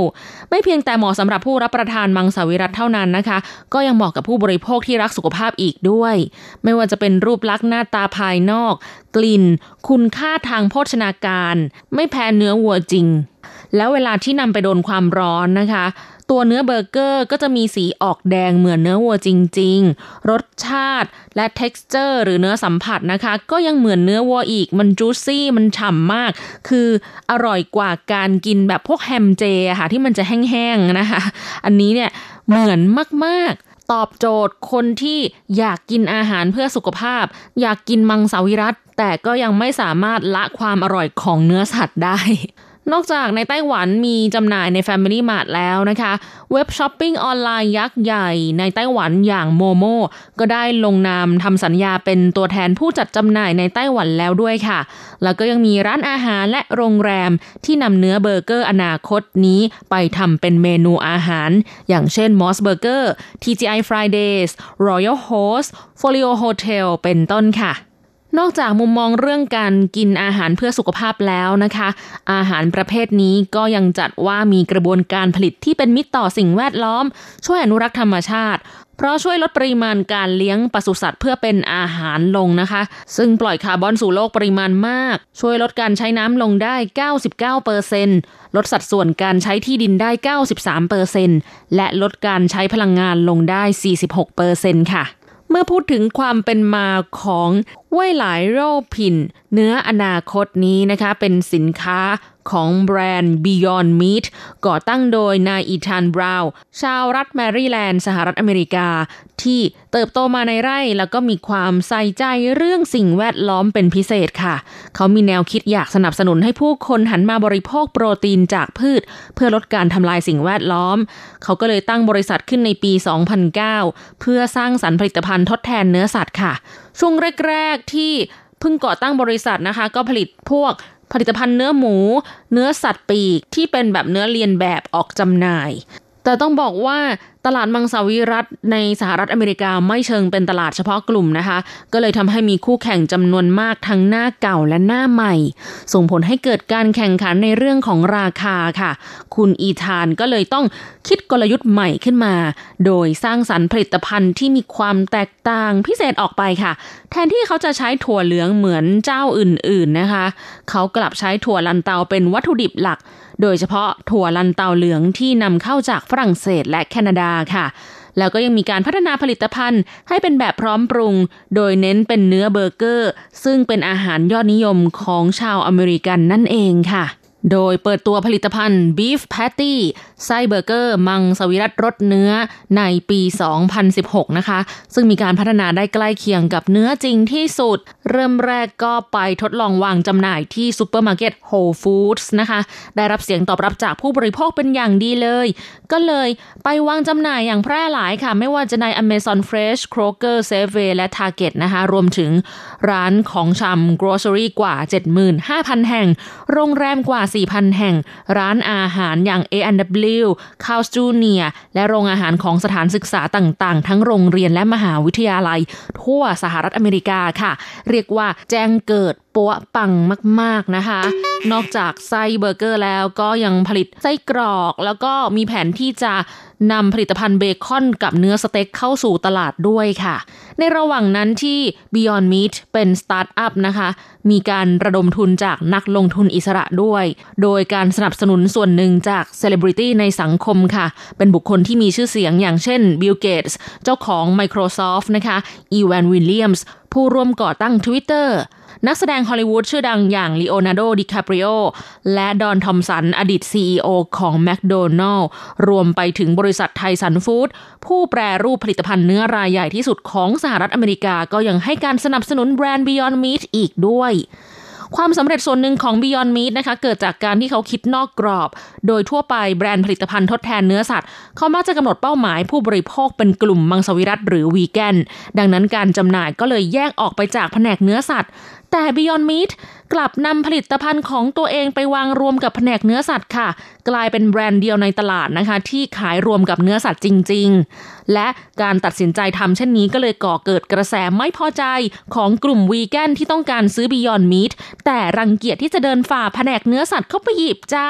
ไม่เพียงแต่เหมาะสำหรับผู้รับประทานมังสวิรัตเท่านั้นนะคะ ก็ยังเหมาะกับผู้บริโภคที่รักสุขภาพอีกด้วย ไม่ว่าจะเป็นรูปลักษณ์หน้าตาภายนอก กลิ่น คุณค่าทางโภชนาการ ไม่แพ้เนื้อวัวจริง แล้วเวลาที่นำไปโดนความร้อนนะคะ ตัวเนื้อเบอร์เกอร์ก็จะมีสีออกแดงเหมือนเนื้อวัวจริง ๆ รสชาติและ t e x t อร์หรือเนื้อสัมผัสนะคะ ก็ยังเหมือนเนื้อวัวอีก มันจูซี่ มันฉ่ำมาก คืออร่อยกว่าการกินแบบพวกแฮมเจค่ะที่มันจะแห้งๆนะคะ อันนี้เนี่ยเหมือนมากๆตอบโจทย์คนที่อยากกินอาหารเพื่อสุขภาพ อยากกินมังสวิรัตแต่ก็ยังไม่สามารถละความอร่อยของเนื้อสัตว์ได้ นอกจากในไต้หวันมีจำหน่ายใน Family Mart แล้วนะคะ เว็บช้อปปิ้งออนไลน์ยักษ์ใหญ่ในไต้หวันอย่าง momo ก็ได้ลงนามทำสัญญาเป็นตัวแทนผู้จัดจำหน่ายในไต้หวันแล้วด้วยค่ะ แล้วก็ยังมีร้านอาหารและโรงแรมที่นำเนื้อเบอร์เกอร์อนาคตนี้ไปทำเป็นเมนูอาหาร อย่างเช่น MOS Burger TGI Fridays Royal Host Folio Hotel เป็นต้นค่ะ นอกจากมุมมองเรื่องการกินอาหารเพื่อสุขภาพแล้วนะคะ อาหารประเภทนี้ก็ยังจัดว่ามีกระบวนการผลิตที่เป็นมิตรต่อสิ่งแวดล้อม ช่วยอนุรักษ์ธรรมชาติ เพราะช่วยลดปริมาณการเลี้ยงปศุสัตว์เพื่อเป็นอาหารลงนะคะ ซึ่งปล่อยคาร์บอนสู่โลกปริมาณมาก ช่วยลดการใช้น้ำลงได้ 99%ลดสัดส่วนการใช้ที่ดินได้ 93%และลดการใช้พลังงานลงได้ 46%ค่ะเมื่อพูดถึงความเป็นมาของว่ยหลายโรผิน เนื้ออนาคตนี้นะคะเป็นสินค้าของแบรนด์ Beyond Meat ก่อตั้งโดยนายอีธานบราวน์ชาวรัฐแมริแลนด์สหรัฐอเมริกา ที่เติบโตมาในไร่แล้วก็มีความใส่ใจเรื่องสิ่งแวดล้อมเป็นพิเศษค่ะ เขามีแนวคิดอยากสนับสนุนให้ผู้คนหันมาบริโภคโปรตีนจากพืช เพื่อลดการทำลายสิ่งแวดล้อม เขาก็เลยตั้งบริษัทขึ้นในปี 2009 เพื่อสร้างสรรค์ผลิตภัณฑ์ทดแทนเนื้อสัตว์ค่ะ ช่วงแรกๆที่เพิ่งก่อตั้งบริษัทนะคะ ก็ผลิตพวกผลิตภัณฑ์เนื้อหมู เนื้อสัตว์ปีกที่เป็นแบบเนื้อเลียนแบบออกจำหน่าย แต่ต้องบอกว่าตลาดมังสวิรัตในสหรัฐอเมริกาไม่เชิงเป็นตลาดเฉพาะกลุ่มนะคะ ก็เลยทำให้มีคู่แข่งจำนวนมากทั้งหน้าเก่าและหน้าใหม่ ส่งผลให้เกิดการแข่งขันในเรื่องของราคาค่ะ คุณอีธานก็เลยต้องคิดกลยุทธ์ใหม่ขึ้นมา โดยสร้างสรรค์ผลิตภัณฑ์ที่มีความแตกต่างพิเศษออกไปค่ะ แทนที่เขาจะใช้ถั่วเหลืองเหมือนเจ้าอื่นๆนะคะ เขากลับใช้ถั่วลันเตาเป็นวัตถุดิบหลัก โดยเฉพาะถั่วลันเตาเหลืองที่นำเข้าจากฝรั่งเศสและแคนาดาค่ะ แล้วก็ยังมีการพัฒนาผลิตภัณฑ์ให้เป็นแบบพร้อมปรุง โดยเน้นเป็นเนื้อเบอร์เกอร์ ซึ่งเป็นอาหารยอดนิยมของชาวอเมริกันนั่นเองค่ะ โดยเปิดตัวผลิตภัณฑ์ Beef Patty ไส้เบอร์เกอร์ มังสวิรัตรสเนื้อในปี 2016 นะคะ ซึ่งมีการพัฒนาได้ใกล้เคียงกับเนื้อจริงที่สุด เริ่มแรกก็ไปทดลองวางจำหน่ายที่ซูเปอร์มาร์เก็ต Whole Foods นะคะ ได้รับเสียงตอบรับจากผู้บริโภคเป็นอย่างดีเลย ก็เลยไปวางจำหน่ายอย่างแพร่หลายค่ะ ไม่ว่าจะใน Amazon Fresh Kroger Safeway และ Target นะคะ รวมถึงร้านของชำ grocery กว่า 75,000 แห่ง โรงแรมกว่า4,000 แห่ง ร้านอาหารอย่าง A&W c o w s Junior และโรงอาหารของสถานศึกษาต่างๆ ทั้งโรงเรียนและมหาวิทยาลัย ทั่วสหรัฐอเมริกาค่ะ เรียกว่าแจ้งเกิดปัวปังมาก ๆ นะคะ นอกจากไส้เบอร์เกอร์แล้วก็ยังผลิตไส้กรอก แล้วก็มีแผนที่จะนำผลิตภัณฑ์เบคอนกับเนื้อสเต็กเข้าสู่ตลาดด้วยค่ะ ในระหว่างนั้นที่ Beyond Meat เป็นสตาร์ทอัพนะคะ มีการระดมทุนจากนักลงทุนอิสระด้วย โดยการสนับสนุนส่วนหนึ่งจากเซเลบริตี้ในสังคมค่ะ เป็นบุคคลที่มีชื่อเสียงอย่างเช่นบิลเกตส์เจ้าของ Microsoft นะคะอีแวนวิลเลียมส์ผู้ร่วมก่อตั้ง Twitter นักแสดงฮอลลีวูดชื่อดังอย่างลีโอนาร์โด ดิคาปริโอ และดอนทอมสัน อดีต CEO ของแมคโดนัลล์รวมไปถึงบริษัทไทสันฟู้ดผู้แปรรูปผลิตภัณฑ์เนื้อรายใหญ่ที่สุดของสหรัฐอเมริกาก็ยังให้การสนับสนุนแบรนด์ Beyond Meat อีกด้วยความสำเร็จส่วนหนึ่งของ Beyond Meat นะคะ เกิดจากการที่เขาคิดนอกกรอบ โดยทั่วไปแบรนด์ผลิตภัณฑ์ทดแทนเนื้อสัตว์ เขามักจะกำหนดเป้าหมายผู้บริโภคเป็นกลุ่มมังสวิรัตหรือวีแกน ดังนั้นการจำหน่ายก็เลยแยกออกไปจากแผนกเนื้อสัตว์ แต่ Beyond Meat กลับนำผลิตภัณฑ์ของตัวเองไปวางรวมกับแผนกเนื้อสัตว์ค่ะ กลายเป็นแบรนด์เดียวในตลาดนะคะ ที่ขายรวมกับเนื้อสัตว์จริง ๆ และการตัดสินใจทำเช่นนี้ก็เลยก่อเกิดกระแสไม่พอใจของกลุ่มวีแกนที่ต้องการซื้อ Beyond Meat แต่รังเกียจที่จะเดินฝ่าแผนกเนื้อสัตว์เข้าไปหยิบจ้า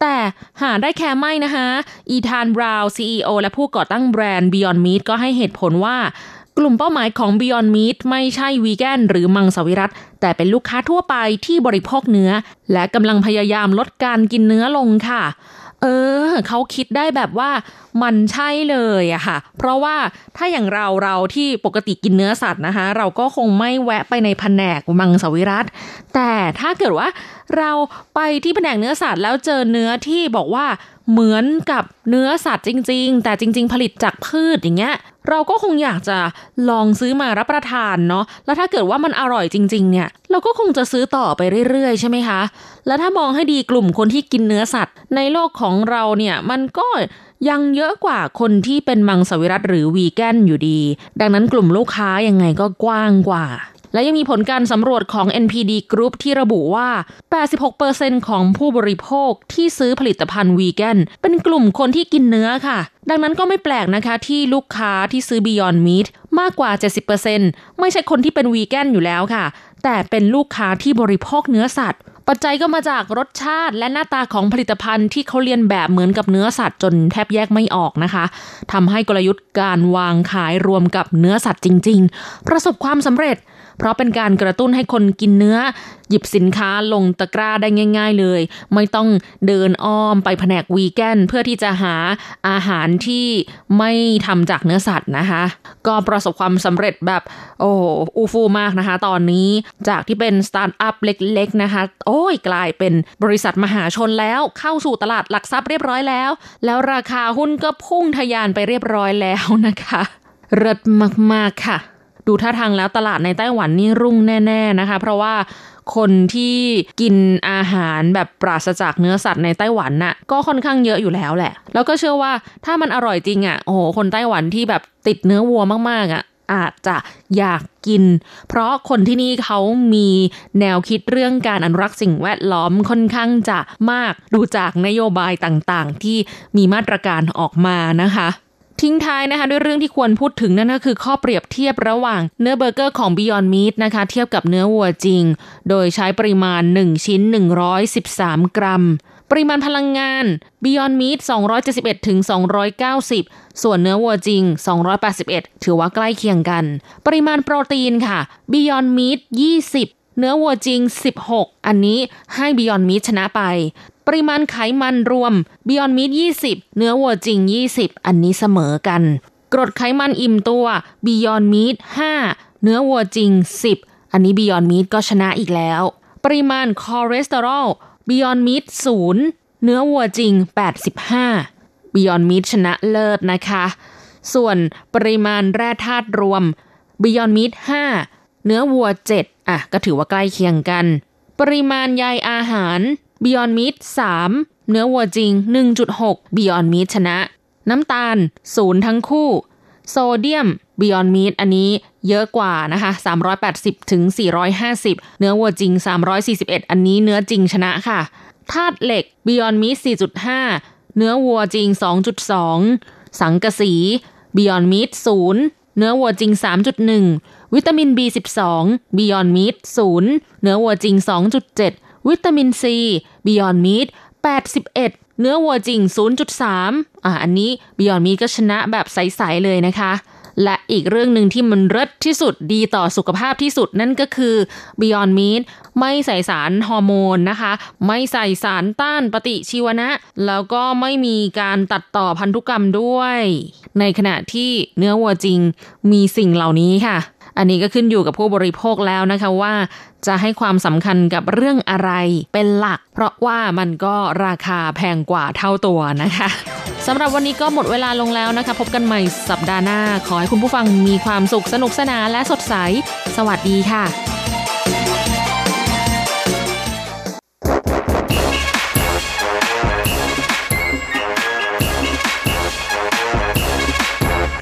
แต่หาได้แค่ไม่นะคะ อีธานบราวน์ CEO และผู้ก่อตั้งแบรนด์ Beyond Meat ก็ให้เหตุผลว่า กลุ่มเป้าหมายของ Beyond Meat ไม่ใช่วีแกนหรือมังสวิรัตแต่เป็นลูกค้าทั่วไปที่บริโภคเนื้อ และกำลังพยายามลดการกินเนื้อลงค่ะ เออ เขาคิดได้แบบว่ามันใช่เลยอะค่ะ เพราะว่าถ้าอย่างเราเราที่ปกติกินเนื้อสัตว์นะคะ เราก็คงไม่แวะไปในแผนกมังสวิรัตแต่ถ้าเกิดว่าเราไปที่แผนกเนื้อสัตว์แล้วเจอเนื้อที่บอกว่าเหมือนกับเนื้อสัตว์จริง ๆ แต่จริง ๆ ผลิตจากพืชอย่างเงี้ย เราก็คงอยากจะลองซื้อมารับประทานเนาะ แล้วถ้าเกิดว่ามันอร่อยจริง ๆ เนี่ย เราก็คงจะซื้อต่อไปเรื่อย ๆ ใช่ไหมคะ แล้วถ้ามองให้ดีกลุ่มคนที่กินเนื้อสัตว์ ในโลกของเราเนี่ยมันก็ยังเยอะกว่าคนที่เป็นมังสวิรัตหรือวีแกนอยู่ดี ดังนั้นกลุ่มลูกค้ายังไงก็กว้างกว่า และยังมีผลการสำรวจของ NPD Group ที่ระบุว่า 86%ของผู้บริโภคที่ซื้อผลิตภัณฑ์วีแกนเป็นกลุ่มคนที่กินเนื้อค่ะ ดังนั้นก็ไม่แปลกนะคะที่ลูกค้าที่ซื้อ Beyond Meat มากกว่า 70%ไม่ใช่คนที่เป็นวีแกนอยู่แล้วค่ะ แต่เป็นลูกค้าที่บริโภคเนื้อสัตว์ ปัจจัยก็มาจากรสชาติและหน้าตาของผลิตภัณฑ์ที่เขาเรียนแบบเหมือนกับเนื้อสัตว์จนแทบแยกไม่ออกนะคะทำให้กลยุทธ์การวางขายรวมกับเนื้อสัตว์จริง ๆ ประสบความสำเร็จ เพราะเป็นการกระตุ้นให้คนกินเนื้อ หยิบสินค้าลงตะกร้าได้ง่าย ๆเลย ไม่ต้องเดินอ้อมไปแผนกวีแกนเพื่อที่จะหาอาหารที่ไม่ทำจากเนื้อสัตว์นะคะ ก็ประสบความสำเร็จแบบโอ้อู้ฟู่มากนะคะ ตอนนี้จากที่เป็นสตาร์ทอัพเล็กๆนะคะ โอ้ยกลายเป็นบริษัทมหาชนแล้วเข้าสู่ตลาดหลักทรัพย์เรียบร้อยแล้ว แล้วราคาหุ้นก็พุ่งทะยานไปเรียบร้อยแล้วนะคะเริศมากๆค่ะ ดูท่าทางแล้วตลาดในไต้หวันนี่รุ่งแน่ ๆนะคะ เพราะว่าคนที่กินอาหารแบบปราศจากเนื้อสัตว์ในไต้หวันน่ะก็ค่อนข้างเยอะอยู่แล้วแหละ แล้วก็เชื่อว่าถ้ามันอร่อยจริงอะโอ้โหคนไต้หวันที่แบบติดเนื้อวัวมากๆอะอาจจะอยากกิน เพราะคนที่นี่เขามีแนวคิดเรื่องการอนุรักษ์สิ่งแวดล้อมค่อนข้างจะมากดูจากนโยบายต่างๆ ที่มีมาตรการออกมานะคะ ทิ้งท้ายนะคะด้วยเรื่องที่ควรพูดถึงนั่นก็คือข้อเปรียบเทียบระหว่างเนื้อเบอร์เกอร์ของ Beyond Meat นะคะเทียบกับเนื้อวัวจริง โดยใช้ปริมาณ 1 ชิ้น 113 กรัม ปริมาณพลังงาน Beyond Meat 271ถึง290 ส่วนเนื้อวัวจริง 281 ถือว่าใกล้เคียงกัน ปริมาณโปรตีนค่ะ Beyond Meat 20เนื้อวัวจริง 16 อันนี้ให้ Beyond Meat ชนะไป ปริมาณไขมันรวม Beyond Meat 20 เนื้อวัวจริง 20 อันนี้เสมอกัน กรดไขมันอิ่มตัว Beyond Meat 5 เนื้อวัวจริง 10 อันนี้ Beyond Meat ก็ชนะอีกแล้ว ปริมาณคอเลสเตอรอล Beyond Meat 0 เนื้อวัวจริง 85 Beyond Meat ชนะเลิศนะคะ ส่วนปริมาณแร่ธาตุรวม Beyond Meat 5 เนื้อวัว 7 อะ ก็ถือว่าใกล้เคียงกัน ปริมาณใยอาหาร Beyond Meat 3 เนื้อวัวจริง 1.6 Beyond Meat ชนะ น้ำตาล0ทั้งคู่ โซเดียม Beyond Meat อันนี้เยอะกว่านะคะ 380 ถึง 450 เนื้อวัวจริง 341 อันนี้เนื้อจริงชนะค่ะธาตุเหล็ก Beyond Meat 4.5 เนื้อวัวจริง 2.2 สังกะสี Beyond Meat 0 เนื้อวัวจริง 3.1 วิตามิน B12 Beyond Meat 0 เนื้อวัวจริง 2.7 วิตามิน C Beyond Meat 81 เนื้อวัวจริง 0.3 อ่าอันนี้ Beyond Meat ก็ชนะแบบใส ๆ เลยนะคะ และอีกเรื่องหนึ่งที่มันเลิศที่สุดดีต่อสุขภาพที่สุดนั่นก็คือ Beyond Meat ไม่ใส่สารฮอร์โมนนะคะ ไม่ใส่สารต้านปฏิชีวนะ แล้วก็ไม่มีการตัดต่อพันธุกรรมด้วย ในขณะที่เนื้อวัวจริงมีสิ่งเหล่านี้ค่ะ อันนี้ก็ขึ้นอยู่กับผู้บริโภคแล้วนะคะว่าจะให้ความสำคัญกับเรื่องอะไรเป็นหลัก เพราะว่ามันก็ราคาแพงกว่าเท่าตัวนะคะสำหรับวันนี้ก็หมดเวลาลงแล้วนะคะ พบกันใหม่สัปดาห์หน้า ขอให้คุณผู้ฟังมีความสุขสนุกสนานและสดใส สวัสดีค่ะ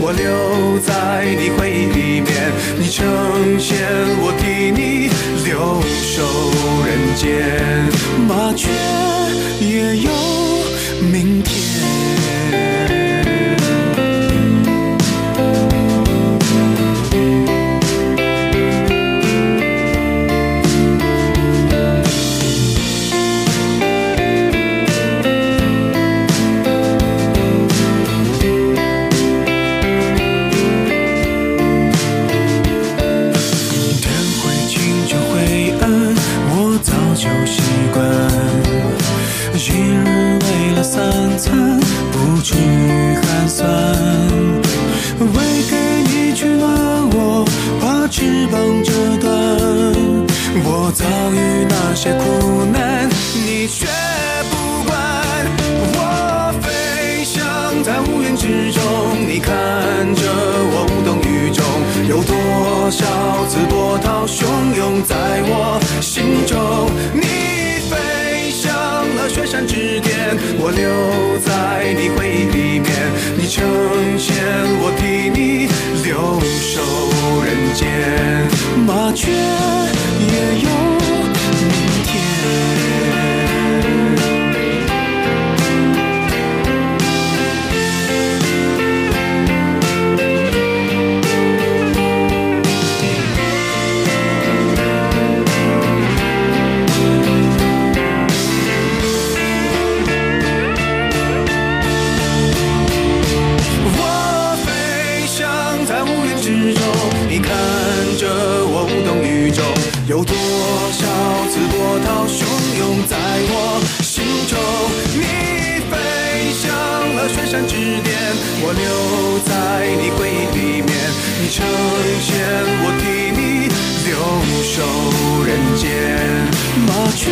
我留在你回忆里面。你成仙，我替你留守人间。麻雀也有些苦难，你却不管。我飞翔在乌云之中，你看着我无动于衷。有多少次波涛汹涌在我心中？你飞向了雪山之巅，我留在你回忆里面。你成仙，我替你留守人间。麻雀也有汹涌在我心中？你飞向了雪山之巅，我留在你回忆里面。你成仙，我替你留守人间。麻雀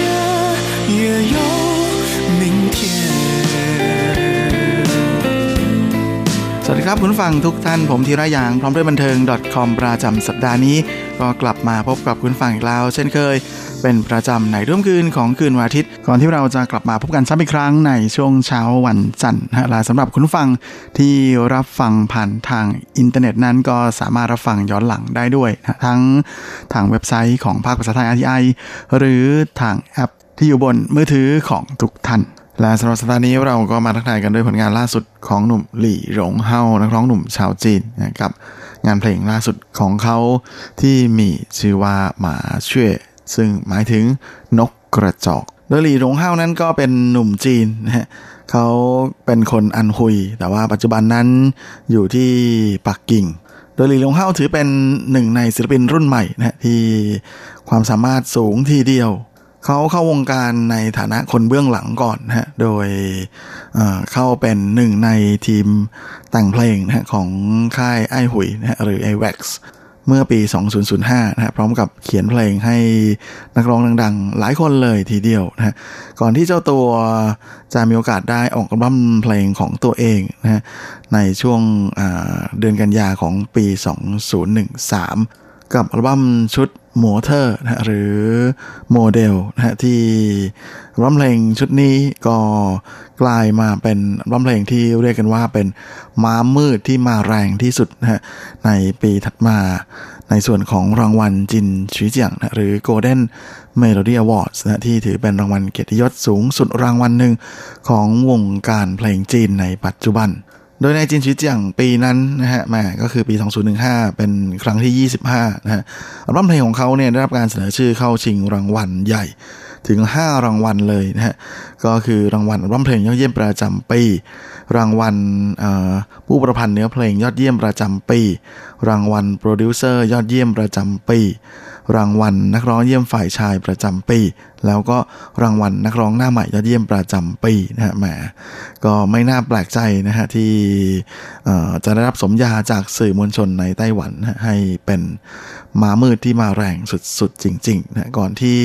也有明天。 สวัสดีครับคุณผู้ฟังทุกท่านผมธีระยางพร้อมด้วยบันเทิง .com ประจำสัปดาห์นี้ ก็กลับมาพบกับคุณผู้ฟังอีกแล้ว เช่นเคย เป็นประจำในร่วมคืนของคืนวันอาทิตย์ ก่อนที่เราจะกลับมาพบกันซ้ำอีกครั้งในช่วงเช้าวันจันทร์นะฮะและสำหรับคุณฟังที่รับฟังผ่านทางอินเทอร์เน็ตนั้นก็สามารถรับฟังย้อนหลังได้ด้วยนะทั้งทางเว็บไซต์ของภาคภาษาไทย RTI หรือทางแอปที่อยู่บนมือถือของทุกท่านและสำหรับสัปดาห์นี้เราก็มาทักทายกันด้วยผลงานล่าสุดของหนุ่มหลี่หลงเฮานักร้องหนุ่มชาวจีนนะครับงานเพลงล่าสุดของเขาที่มีชื่อว่าหมาเช่วย ซึ่งหมายถึงนกกระจอก โดยหลี่หลงเฮานั้นก็เป็นหนุ่มจีนนะฮะเขาเป็นคนอันฮุย แต่ว่าปัจจุบันนั้นอยู่ที่ปักกิ่ง โดยหลี่หลงเฮาถือเป็นหนึ่งในศิลปินรุ่นใหม่นะฮะที่ความสามารถสูงทีเดียวเขาเข้าวงการในฐานะคนเบื้องหลังก่อนนะฮะ โดยเเข้าเป็นหนึ่งในทีมแต่งเพลงนะฮะของค่ายไอหุยนะฮะหรือ a w a x เมื่อปี 2005 นะฮะพร้อมกับเขียนเพลงให้นักร้องดังๆ หลายคนเลยทีเดียวนะฮะก่อนที่เจ้าตัวจะมีโอกาสได้ออกอัลบั้มเพลงของตัวเองนะฮะในช่วงเดือนกันยาของปี 2013 กับอัลบั้มชุดโมเทอร์นะหรือโมเดลนะฮะที่อัลบั้มเพลงชุดนี้ก็กลายมาเป็นอัลบั้มเพลงที่เรียกกันว่าเป็นม้ามืดที่มาแรงที่สุดนะฮะในปีถัดมา ในส่วนของรางวัลจินชีเจียงนะหรือ Golden Melody Awards นะที่ถือเป็นรางวัลเกียรติยศสูงสุดรางวัลหนึ่งของวงการเพลงจีนในปัจจุบัน โดยในจินชีเจียงปีนั้นนะฮะแหม่ก็คือปี 2015 เป็นครั้งที่ 25 นะฮะอัลบั้มเพลงของเขาเนี่ยได้รับการเสนอชื่อเข้าชิงรางวัลใหญ่ถึง 5 รางวัลเลยนะฮะ ก็คือรางวัลอัลบั้มเพลงยอดเยี่ยมประจำปี รางวัลผู้ประพันธ์เนื้อเพลงยอดเยี่ยมประจำปี รางวัลโปรดิวเซอร์ยอดเยี่ยมประจำปี รางวัลนักร้องเยี่ยมฝ่ายชายประจำปี แล้วก็รางวัลนักร้องหน้าใหม่ยอดเยี่ยมประจำปีนะฮะแหมก็ไม่น่าแปลกใจนะฮะที่จะได้รับสมญาจากสื่อมวลชนในไต้หวันให้เป็นมามืดที่มาแรงสุดๆจริงๆนะก่อนที่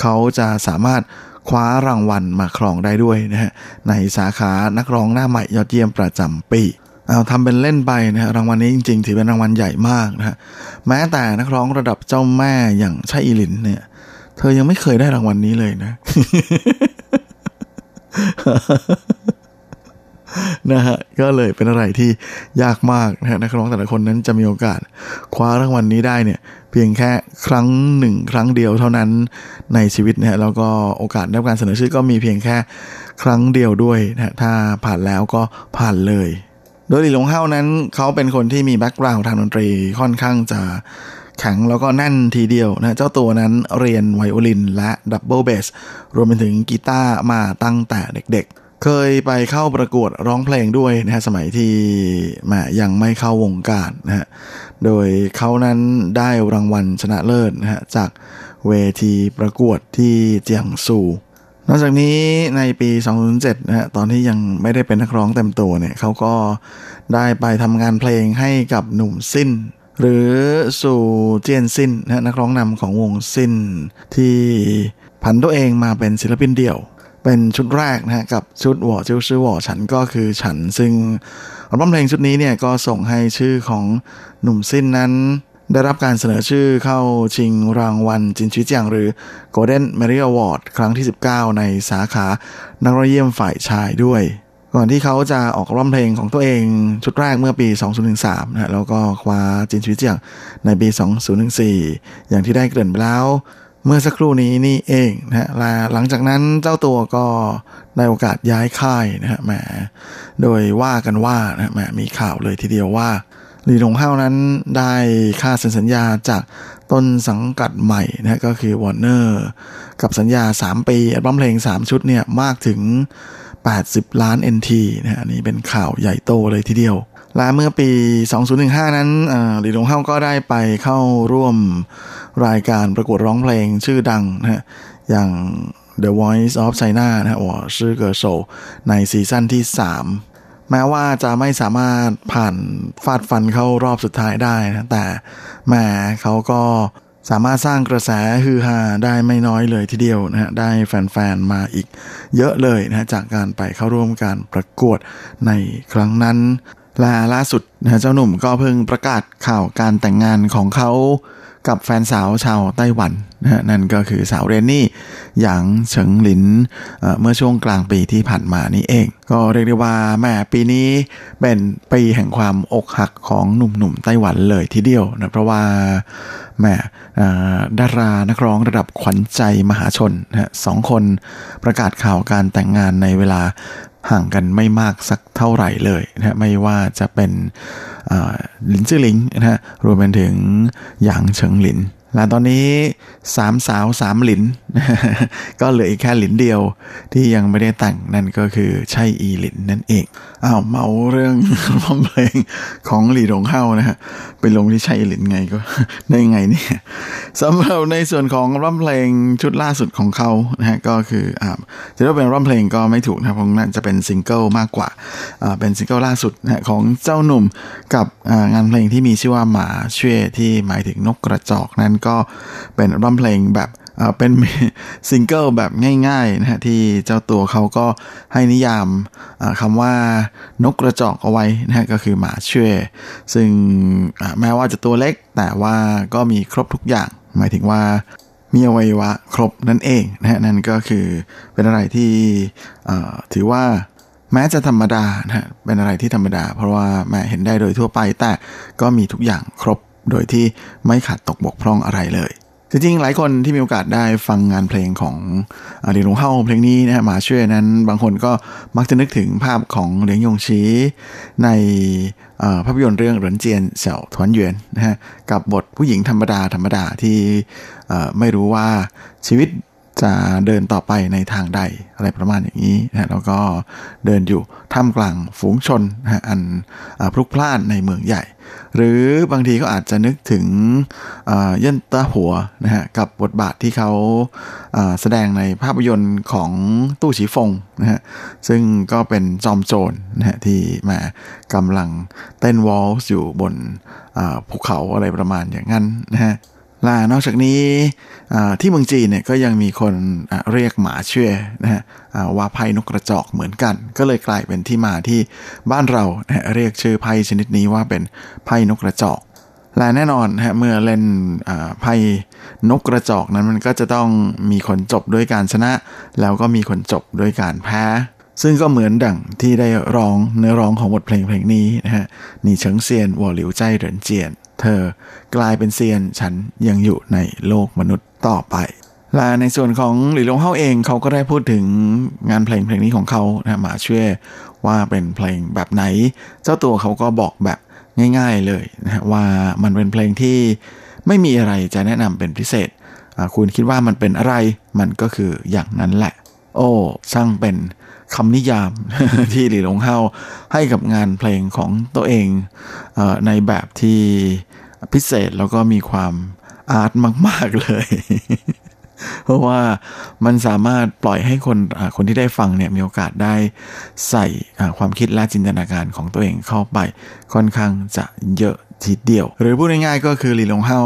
เขาจะสามารถคว้ารางวัลมาครองได้ด้วยนะฮะในสาขานักร้องหน้าใหม่ยอดเยี่ยมประจำปี เอาทำเป็นเล่นไปนะฮะรางวัลนี้จริง ๆ ถือเป็นรางวัลใหญ่มากนะฮะแม้แต่นักร้องระดับเจ้าแม่อย่างชาอีลินเนี่ย เธอยังไม่เคยได้รางวัลนี้เลยนะ นะฮะก็เลยเป็นอะไรที่ยากมากนะฮะนักร้องแต่ละคนนั้นจะมีโอกาส คว้ารางวัลนี้ได้เนี่ย เพียงแค่ครั้งหนึ่งครั้งเดียวเท่านั้นในชีวิตนะฮะแล้วก็โอกาสได้รับการเสนอชื่อก็มีเพียงแค่ครั้งเดียวด้วยนะฮะถ้าผ่านแล้วก็ผ่านเลย โดยหลี่หลงเฮานั้นเขาเป็นคนที่มี background ทางดนตรีค่อนข้างจะแข็งแล้วก็แน่นทีเดียวนะเจ้าตัวนั้นเรียนไวโอลินและดับเบิลเบสรวมไปถึงกีตาร์มาตั้งแต่เด็กๆ เคยไปเข้าประกวดร้องเพลงด้วยนะฮะสมัยที่แหมยังไม่เข้าวงการนะฮะโดยเขานั้นได้รางวัลชนะเลิศนะฮะจากเวทีประกวดที่เจียงซู นอกจากนี้ในปี 2007นะฮะตอนที่ยังไม่ได้เป็นนักร้องเต็มตัวเนี่ยเขาก็ได้ไปทำงานเพลงให้กับหนุ่มสิ้น หรือสู่เจียนสิ้นนะฮะนักร้องนำของวงสิ้น ที่ผันตัวเองมาเป็นศิลปินเดี่ยว เป็นชุดแรกนะฮะกับชุดหวอเจ้าชื่อหวอฉันก็คือฉันซึ่งอัลบั้มเพลงชุดนี้เนี่ยก็ส่งให้ชื่อของหนุ่มสิ้นนั้น ได้รับการเสนอชื่อเข้าชิงรางวัลจินชิเจียงหรือ Golden Merit Award ครั้งที่ 19 ในสาขานักร้องเยี่ยมฝ่ายชายด้วย ก่อนที่เขาจะออกร้องเพลงของตัวเองชุดแรกเมื่อปี 2013 นะฮะแล้วก็คว้าจินชิเจียงในปี 2014 อย่างที่ได้เกริ่นไปแล้ว เมื่อสักครู่นี้นี่เองนะฮะและหลังจากนั้นเจ้าตัวก็ได้โอกาสย้ายค่ายนะฮะแหมโดยว่ากันว่านะฮะแหมมีข่าวเลยทีเดียวว่า หลีหลงเฮานั้นได้ค่าเซ็นสัญญาจากต้นสังกัดใหม่นะฮะก็คือ Warner กับสัญญา 3 ปีอัลบั้มเพลง 3 ชุดเนี่ยมากถึง 80 ล้าน NT นะฮะอันนี้เป็นข่าวใหญ่โตเลยทีเดียว และเมื่อปี 2015 นั้นเอ่อหลีหลงเฮาก็ได้ไปเข้าร่วมรายการประกวดร้องเพลงชื่อดังนะฮะอย่าง The Voice of China นะฮะว่าชื่อเกิร์โซในซีซั่นที่ 3 แม้ว่าจะไม่สามารถผ่านฟาดฟันเข้ารอบสุดท้ายได้นะแต่แหมเขาก็สามารถสร้างกระแสฮือฮาได้ไม่น้อยเลยทีเดียวนะฮะได้แฟนๆมาอีกเยอะเลยนะฮะจากการไปเข้าร่วมการประกวดในครั้งนั้นและล่าสุดนะเจ้าหนุ่มก็เพิ่งประกาศข่าวการแต่งงานของเขา กับแฟนสาวชาวไต้หวันนะฮะนั่นก็คือสาวเรนนี่หยางเฉิงหลินเมื่อช่วงกลางปีที่ผ่านมานี้เอง ก็เรียกได้ว่าแม่ปีนี้เป็นปีแห่งความอกหักของหนุ่มๆไต้หวันเลยทีเดียวนะเพราะว่าแม่ดารานักร้องระดับขวัญใจมหาชนนะสองคนประกาศข่าวการแต่งงานในเวลา ห่างกันไม่มากสักเท่าไหร่เลยนะฮะไม่ว่าจะเป็นหลินจื้อหลิงนะฮะรวมไปถึงหยางเฉิงหลินและตอนนี้สามสาวสามหลิน ก็เหลืออีกแค่หลินเดียวที่ยังไม่ได้แต่งนั่นก็คือใช่อีหลินนั่นเอง อ้าวเมาเรื่องร้องเพลงของหลีหลงเฮานะฮะไปลงที่ช่อีหลินไงก็ได้ไงเนี่ยสำหรับในส่วนของร้องเพลงชุดล่าสุดของเขานะฮะก็คืออ่าจะเรียกว่าเป็นร้องเพลงก็ไม่ถูกนะเพราะนั่นจะเป็นซิงเกิลมากกว่าอ่าเป็นซิงเกิลล่าสุดนะฮะของเจ้าหนุ่มกับอ่างานเพลงที่มีชื่อว่าหมาเช่วยที่หมายถึงนกกระจอกนั้นก็เป็นร้องเพลงแบบ เป็นซิงเกิลแบบง่ายๆนะฮะที่เจ้าตัวเขาก็ให้นิยามอ่าคำว่านกกระจอกเอาไว้นะฮะก็คือหมาช่วยซึ่งอ่าแม้ว่าจะตัวเล็กแต่ว่าก็มีครบทุกอย่าง หมายถึงว่ามีอวัยวะครบนั่นเองนะฮะนั่นก็คือเป็นอะไรที่อ่อถือว่าแม้จะธรรมดานะฮะเป็นอะไรที่ธรรมดา เพราะว่าแม้เห็นได้โดยทั่วไปแต่ก็มีทุกอย่างครบโดยที่ไม่ขาดตกบกพร่องอะไรเลย จริงๆ หลายคนที่มีโอกาสได้ฟังงานเพลงของเหลียงหลงเฮาเพลงนี้นะฮะมาช่วยนั้น บางคนก็มักจะนึกถึงภาพของเหลียงยงชีในภาพยนตร์เรื่องเหรินเจียนเสี่ยวถวนเยวนนะฮะกับบทผู้หญิงธรรมดาธรรมดาที่ไม่รู้ว่าชีวิต จะเดินต่อไปในทางใดอะไรประมาณอย่างนี้นะแล้วก็เดินอยู่ท่ามกลางฝูงชนนะอันอพลุกพล่านในเมืองใหญ่ หรือบางทีก็อาจจะนึกถึงเย่นตาหัวนะฮะกับบทบาทที่เขาแสดงในภาพยนตร์ของตู้ฉีฟงนะฮะซึ่งก็เป็นจอมโจรนะฮะที่มากำลังเต้นวอลส์อยู่บนภูเขาอะไรประมาณอย่างนั้นนะฮะ แล่านอกจากนี้ที่เมืองจีนเนี่ยก็ยังมีคนเรียกหมาเชื่อนะฮะว่าไพ่นกกระจอกเหมือนกัน ก็เลยกลายเป็นที่มาที่บ้านเรานะเรียกชื่อไพ่ชนิดนี้ว่าเป็นไพ่นกกระจอกและแน่นอนฮะเมื่อเล่นไพ่นกกระจอกนั้นมันก็จะต้องมีคนจบด้วยการชนะ แล้วก็มีคนจบด้วยการแพ้ ซึ่งก็เหมือนดั่งที่ได้ร้องเนื้อร้องของบทเพลงเพลงนี้นะฮะหนี่เฉิงเซียนวัวหลิวใจเหรินเจียน เธอกลายเป็นเซียนฉันยังอยู่ในโลกมนุษย์ต่อไปและในส่วนของหลี่หลงเฮาเองเขาก็ได้พูดถึงงานเพลงเพลงนี้ของเขานะมาช่วยว่าเป็นเพลงแบบไหน เจ้าตัวเขาก็บอกแบบง่าย ๆเลยนะว่ามันเป็นเพลงที่ไม่มีอะไรจะแนะนำเป็นพิเศษ คุณคิดว่ามันเป็นอะไรมันก็คืออย่างนั้นแหละ โอ้ช่างเป็น คำนิยามที่หลี่หลงเฮาให้กับงานเพลงของตัวเองเออในแบบที่พิเศษแล้วก็มีความอาร์ตมาก ๆ เลย เพราะว่ามันสามารถปล่อยให้คนคนที่ได้ฟังเนี่ยมีโอกาสได้ใส่ความคิดและจินตนาการของตัวเองเข้าไปค่อนข้างจะเยอะทีเดียว หรือพูดง่ายๆก็คือหลีหลงเฮา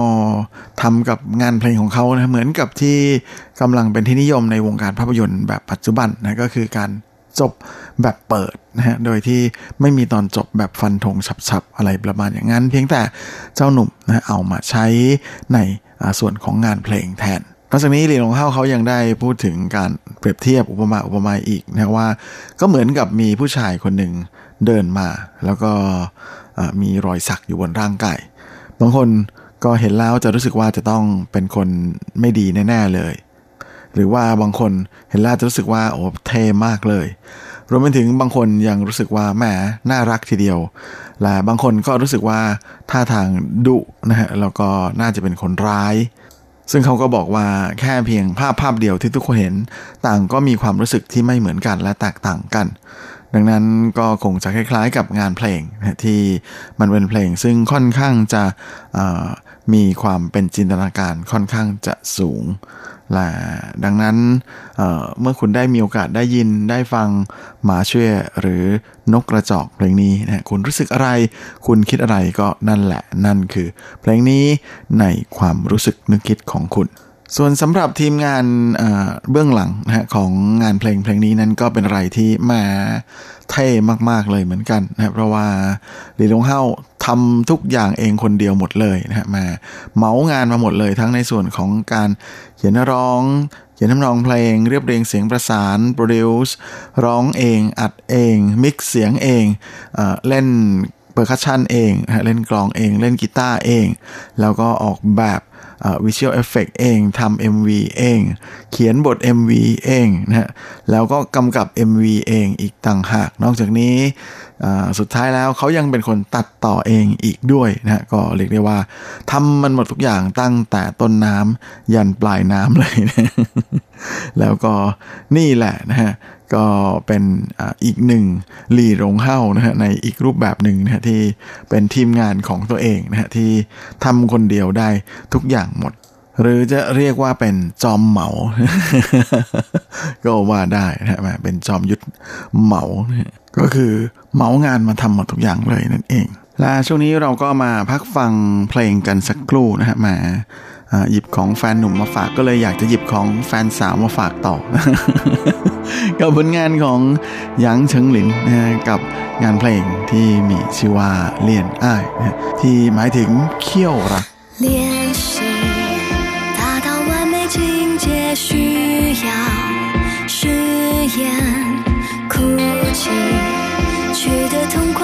ทำกับงานเพลงของเขานะเหมือนกับที่กำลังเป็นที่นิยมในวงการภาพยนตร์แบบปัจจุบันนะก็คือการ จบแบบเปิดนะฮะ โดยที่ไม่มีตอนจบแบบฟันธงฉับๆ อะไรประมาณอย่างนั้น เพียงแต่เจ้าหนุ่มนะเอามาใช้ในส่วนของงานเพลงแทนนอกจากนี้หลีหลงเฮาเขายังได้พูดถึงการเปรียบเทียบอุปมาอุปไมยอีกนะว่า ก็เหมือนกับมีผู้ชายคนหนึ่งเดินมา แล้วก็มีรอยสักอยู่บนร่างกายบางคนก็เห็นแล้วจะรู้สึกว่าจะต้องเป็นคนไม่ดีแน่ ๆ เลย หรือว่าบางคนเห็นแล้วจะรู้สึกว่าโอ้เท่มากเลย รวมไปถึงบางคนยังรู้สึกว่าแหมน่ารักทีเดียว และบางคนก็รู้สึกว่าท่าทางดุนะฮะแล้วก็น่าจะเป็นคนร้าย ซึ่งเขาก็บอกว่าแค่เพียงภาพภาพเดียวที่ทุกคนเห็น ต่างก็มีความรู้สึกที่ไม่เหมือนกันและแตกต่างกันดังนั้นก็คงจะคล้ายๆกับงานเพลงนะที่มันเป็นเพลงซึ่งค่อนข้างจะมีความเป็นจินตนาการค่อนข้างจะสูง และดังนั้นเเมื่อคุณได้มีโอกาสได้ยินได้ฟังหมาช่วหรือนกกระจอกเพลงนี้นะคุณรู้สึกอะไร คุณคิดอะไรก็นั่นแหละนั่นคือ เพลงนี้ในความรู้สึกนึกคิดของคุณ ส่วนสำหรับทีมงานเบื้องหลังนะฮะของงานเพลงเพลงนี้นั้นก็เป็นอะไรที่มาเท่มากๆเลยเหมือนกันนะเพราะว่าหลีลงเฮาทำทุกอย่างเองคนเดียวหมดเลยนะฮะมาเมางานมาหมดเลยทั้งในส่วนของการเขียนร้อง เขียนทำนองเพลง เรียบเรียงเสียงประสาน produce ร้องเอง อัดเอง mix เสียงเองเอเล่น percussion เองเล่นกลองเอง เล่นกีตาร์เอง แล้วก็ออกแบบ visual effect เองทำ MV เอง เขียนบท MV เองนะฮะแล้วก็กำกับ MV เองอีกต่างหาก นอกจากนี้สุดท้ายแล้วเขายังเป็นคนตัดต่อเองอีกด้วยนะฮะก็เรียกได้ว่าทำมันหมดทุกอย่างตั้งแต่ต้นน้ำยันปลายน้ำเลยนะแล้วก็นี่แหละนะฮะ ก็เป็นอีกหนึ่งหลีหลงเฮ้านะฮะในอีกรูปแบบหนึ่งนะฮะที่เป็นทีมงานของตัวเองนะฮะที่ทำคนเดียวได้ทุกอย่างหมด หรือจะเรียกว่าเป็นจอมเหมา ก็ว่าได้นะฮะเป็นจอมยุทธเหมาก็คือเหมางานมาทำหมดทุกอย่างเลยนั่นเองและช่วงนี้เราก็มาพักฟังเพลงกันสักครู่นะฮะมา หยิบของแฟนหนุ่มมาฝากก็เลยอยากจะหยิบของแฟนสาวมาฝากต่อ กับผลงานของหยางเฉิงหลินนะฮะกับงานเพลงที่มีชื่อว่าเลียนอ้ายนะฮะที่หมายถึงเขี้ยวรัก 练习达到完美境界，需要誓言哭泣，取得痛快，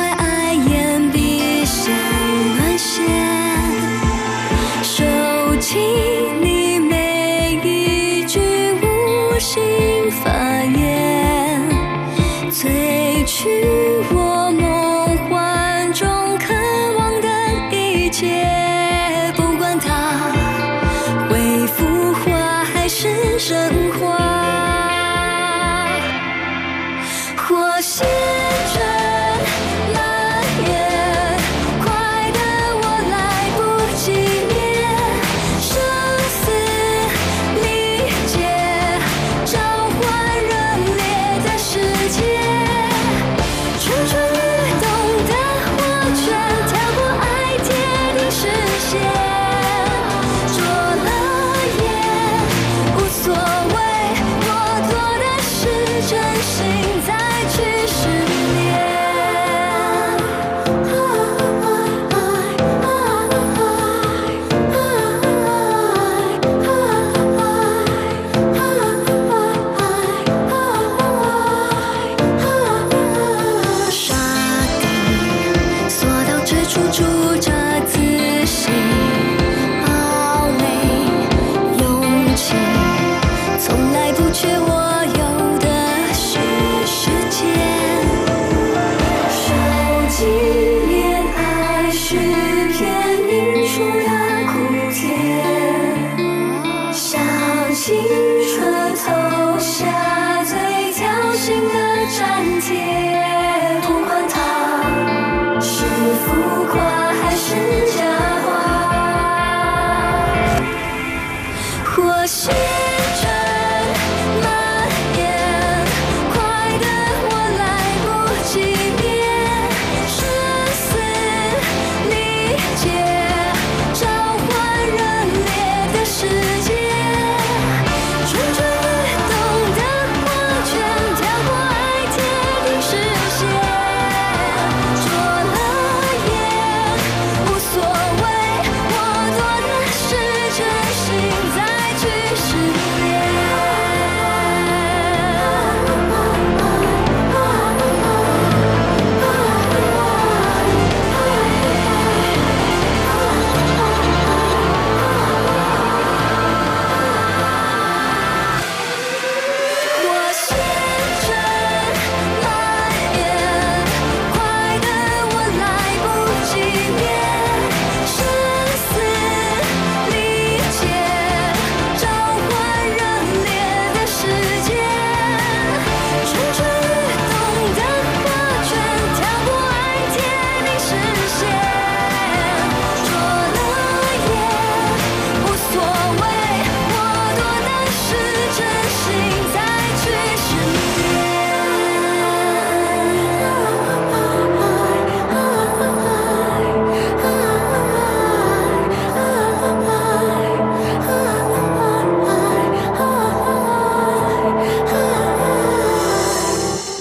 听你每一句无心发言，萃取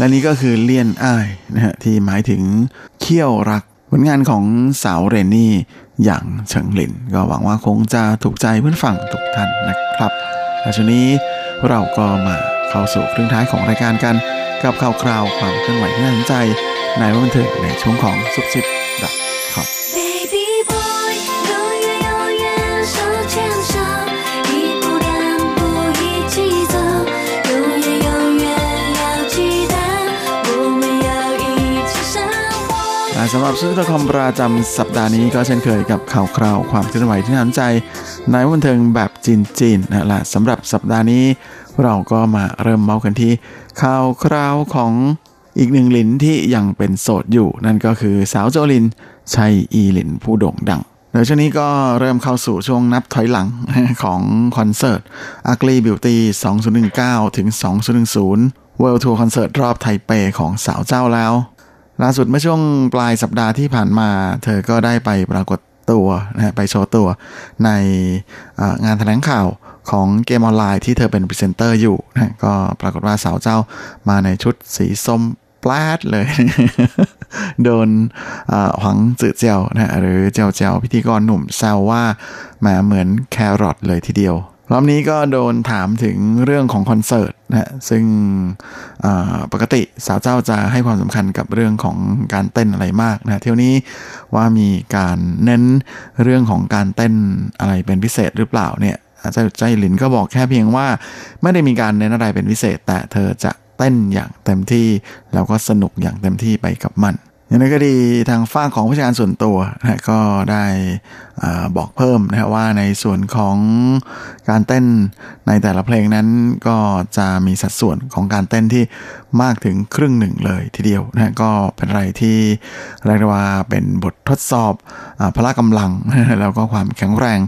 และนี่ก็คือเลียนอ้ายนะฮะที่หมายถึงเขี้ยวรัก ผลงานของสาวเรนนี่อย่างเฉิงหลิน ก็หวังว่าคงจะถูกใจเพื่อนฝั่งทุกท่านนะครับและช่วงนี้เราก็มาเข้าสู่ครึ่งท้ายของรายการกัน กับข่าวคราวความเคลื่อนไหวที่น่าสนใจในวันบันเทิงในช่วงของซุปซิปดับ สำหรับซื้อตะคอมประจำสัปดาห์นี้ก็เช่นเคยกับข่าวคราวความเคลื่อนไหวที่น่าสนใจในวันเทิงแบบจีนๆนะละสำหรับสัปดาห์นี้เราก็มาเริ่มเมาส์กันที่ข่าวคราวของอีกหนึ่งลินที่ยังเป็นโสดอยู่ นั่นก็คือสาวโจลินชัยอีลินผู้โด่งดังเดี๋ยวช่วงนี้ก็เริ่มเข้าสู่ช่วงนับถอยหลังของคอนเสิร์ต Ugly Beauty 2019 ถึง 2010 World Tour Concert รอบไทเปของสาวเจ้าแล้ว ล่าสุดเมื่อช่วงปลายสัปดาห์ที่ผ่านมา เธอก็ได้ไปปรากฏตัวนะไปโชว์ตัวในงานแถลงข่าวของเกมออนไลน์ที่เธอเป็นพรีเซนเตอร์อยู่นะก็ปรากฏว่าสาวเจ้ามาในชุดสีส้มแปร๊ดเลย โดนหวังจืดเจียวนะหรือเจียวเจียวพิธีกรหนุ่มแซวว่าแหมเหมือนแครอทเลยทีเดียว รอบนี้ก็โดนถามถึงเรื่องของคอนเสิร์ตนะซึ่งปกติสาวเจ้าจะให้ความสำคัญกับเรื่องของการเต้นอะไรมากนะเที่ยวนี้ว่ามีการเน้นเรื่องของการเต้นอะไรเป็นพิเศษหรือเปล่าเนี่ยอาจารย์ใจหลินก็บอกแค่เพียงว่า ไม่ได้มีการเน้นอะไรเป็นพิเศษ แต่เธอจะเต้นอย่างเต็มที่แล้วก็สนุกอย่างเต็มที่ไปกับมัน อย่างนั้นก็ดีทางฝ้าของผู้จัดการส่วนตัวนะก็ได้อบอกเพิ่มนะว่าในส่วนของการเต้นในแต่ละเพลงนั้นก็จะมีสัดส่วนของการเต้นที่มากถึงครึ่งหนึ่งเลยทีเดียวนะก็เป็นอะไรที่เรียกว่าเป็นบททดสอบอพละกำลัง แล้วก็ความแข็งแรง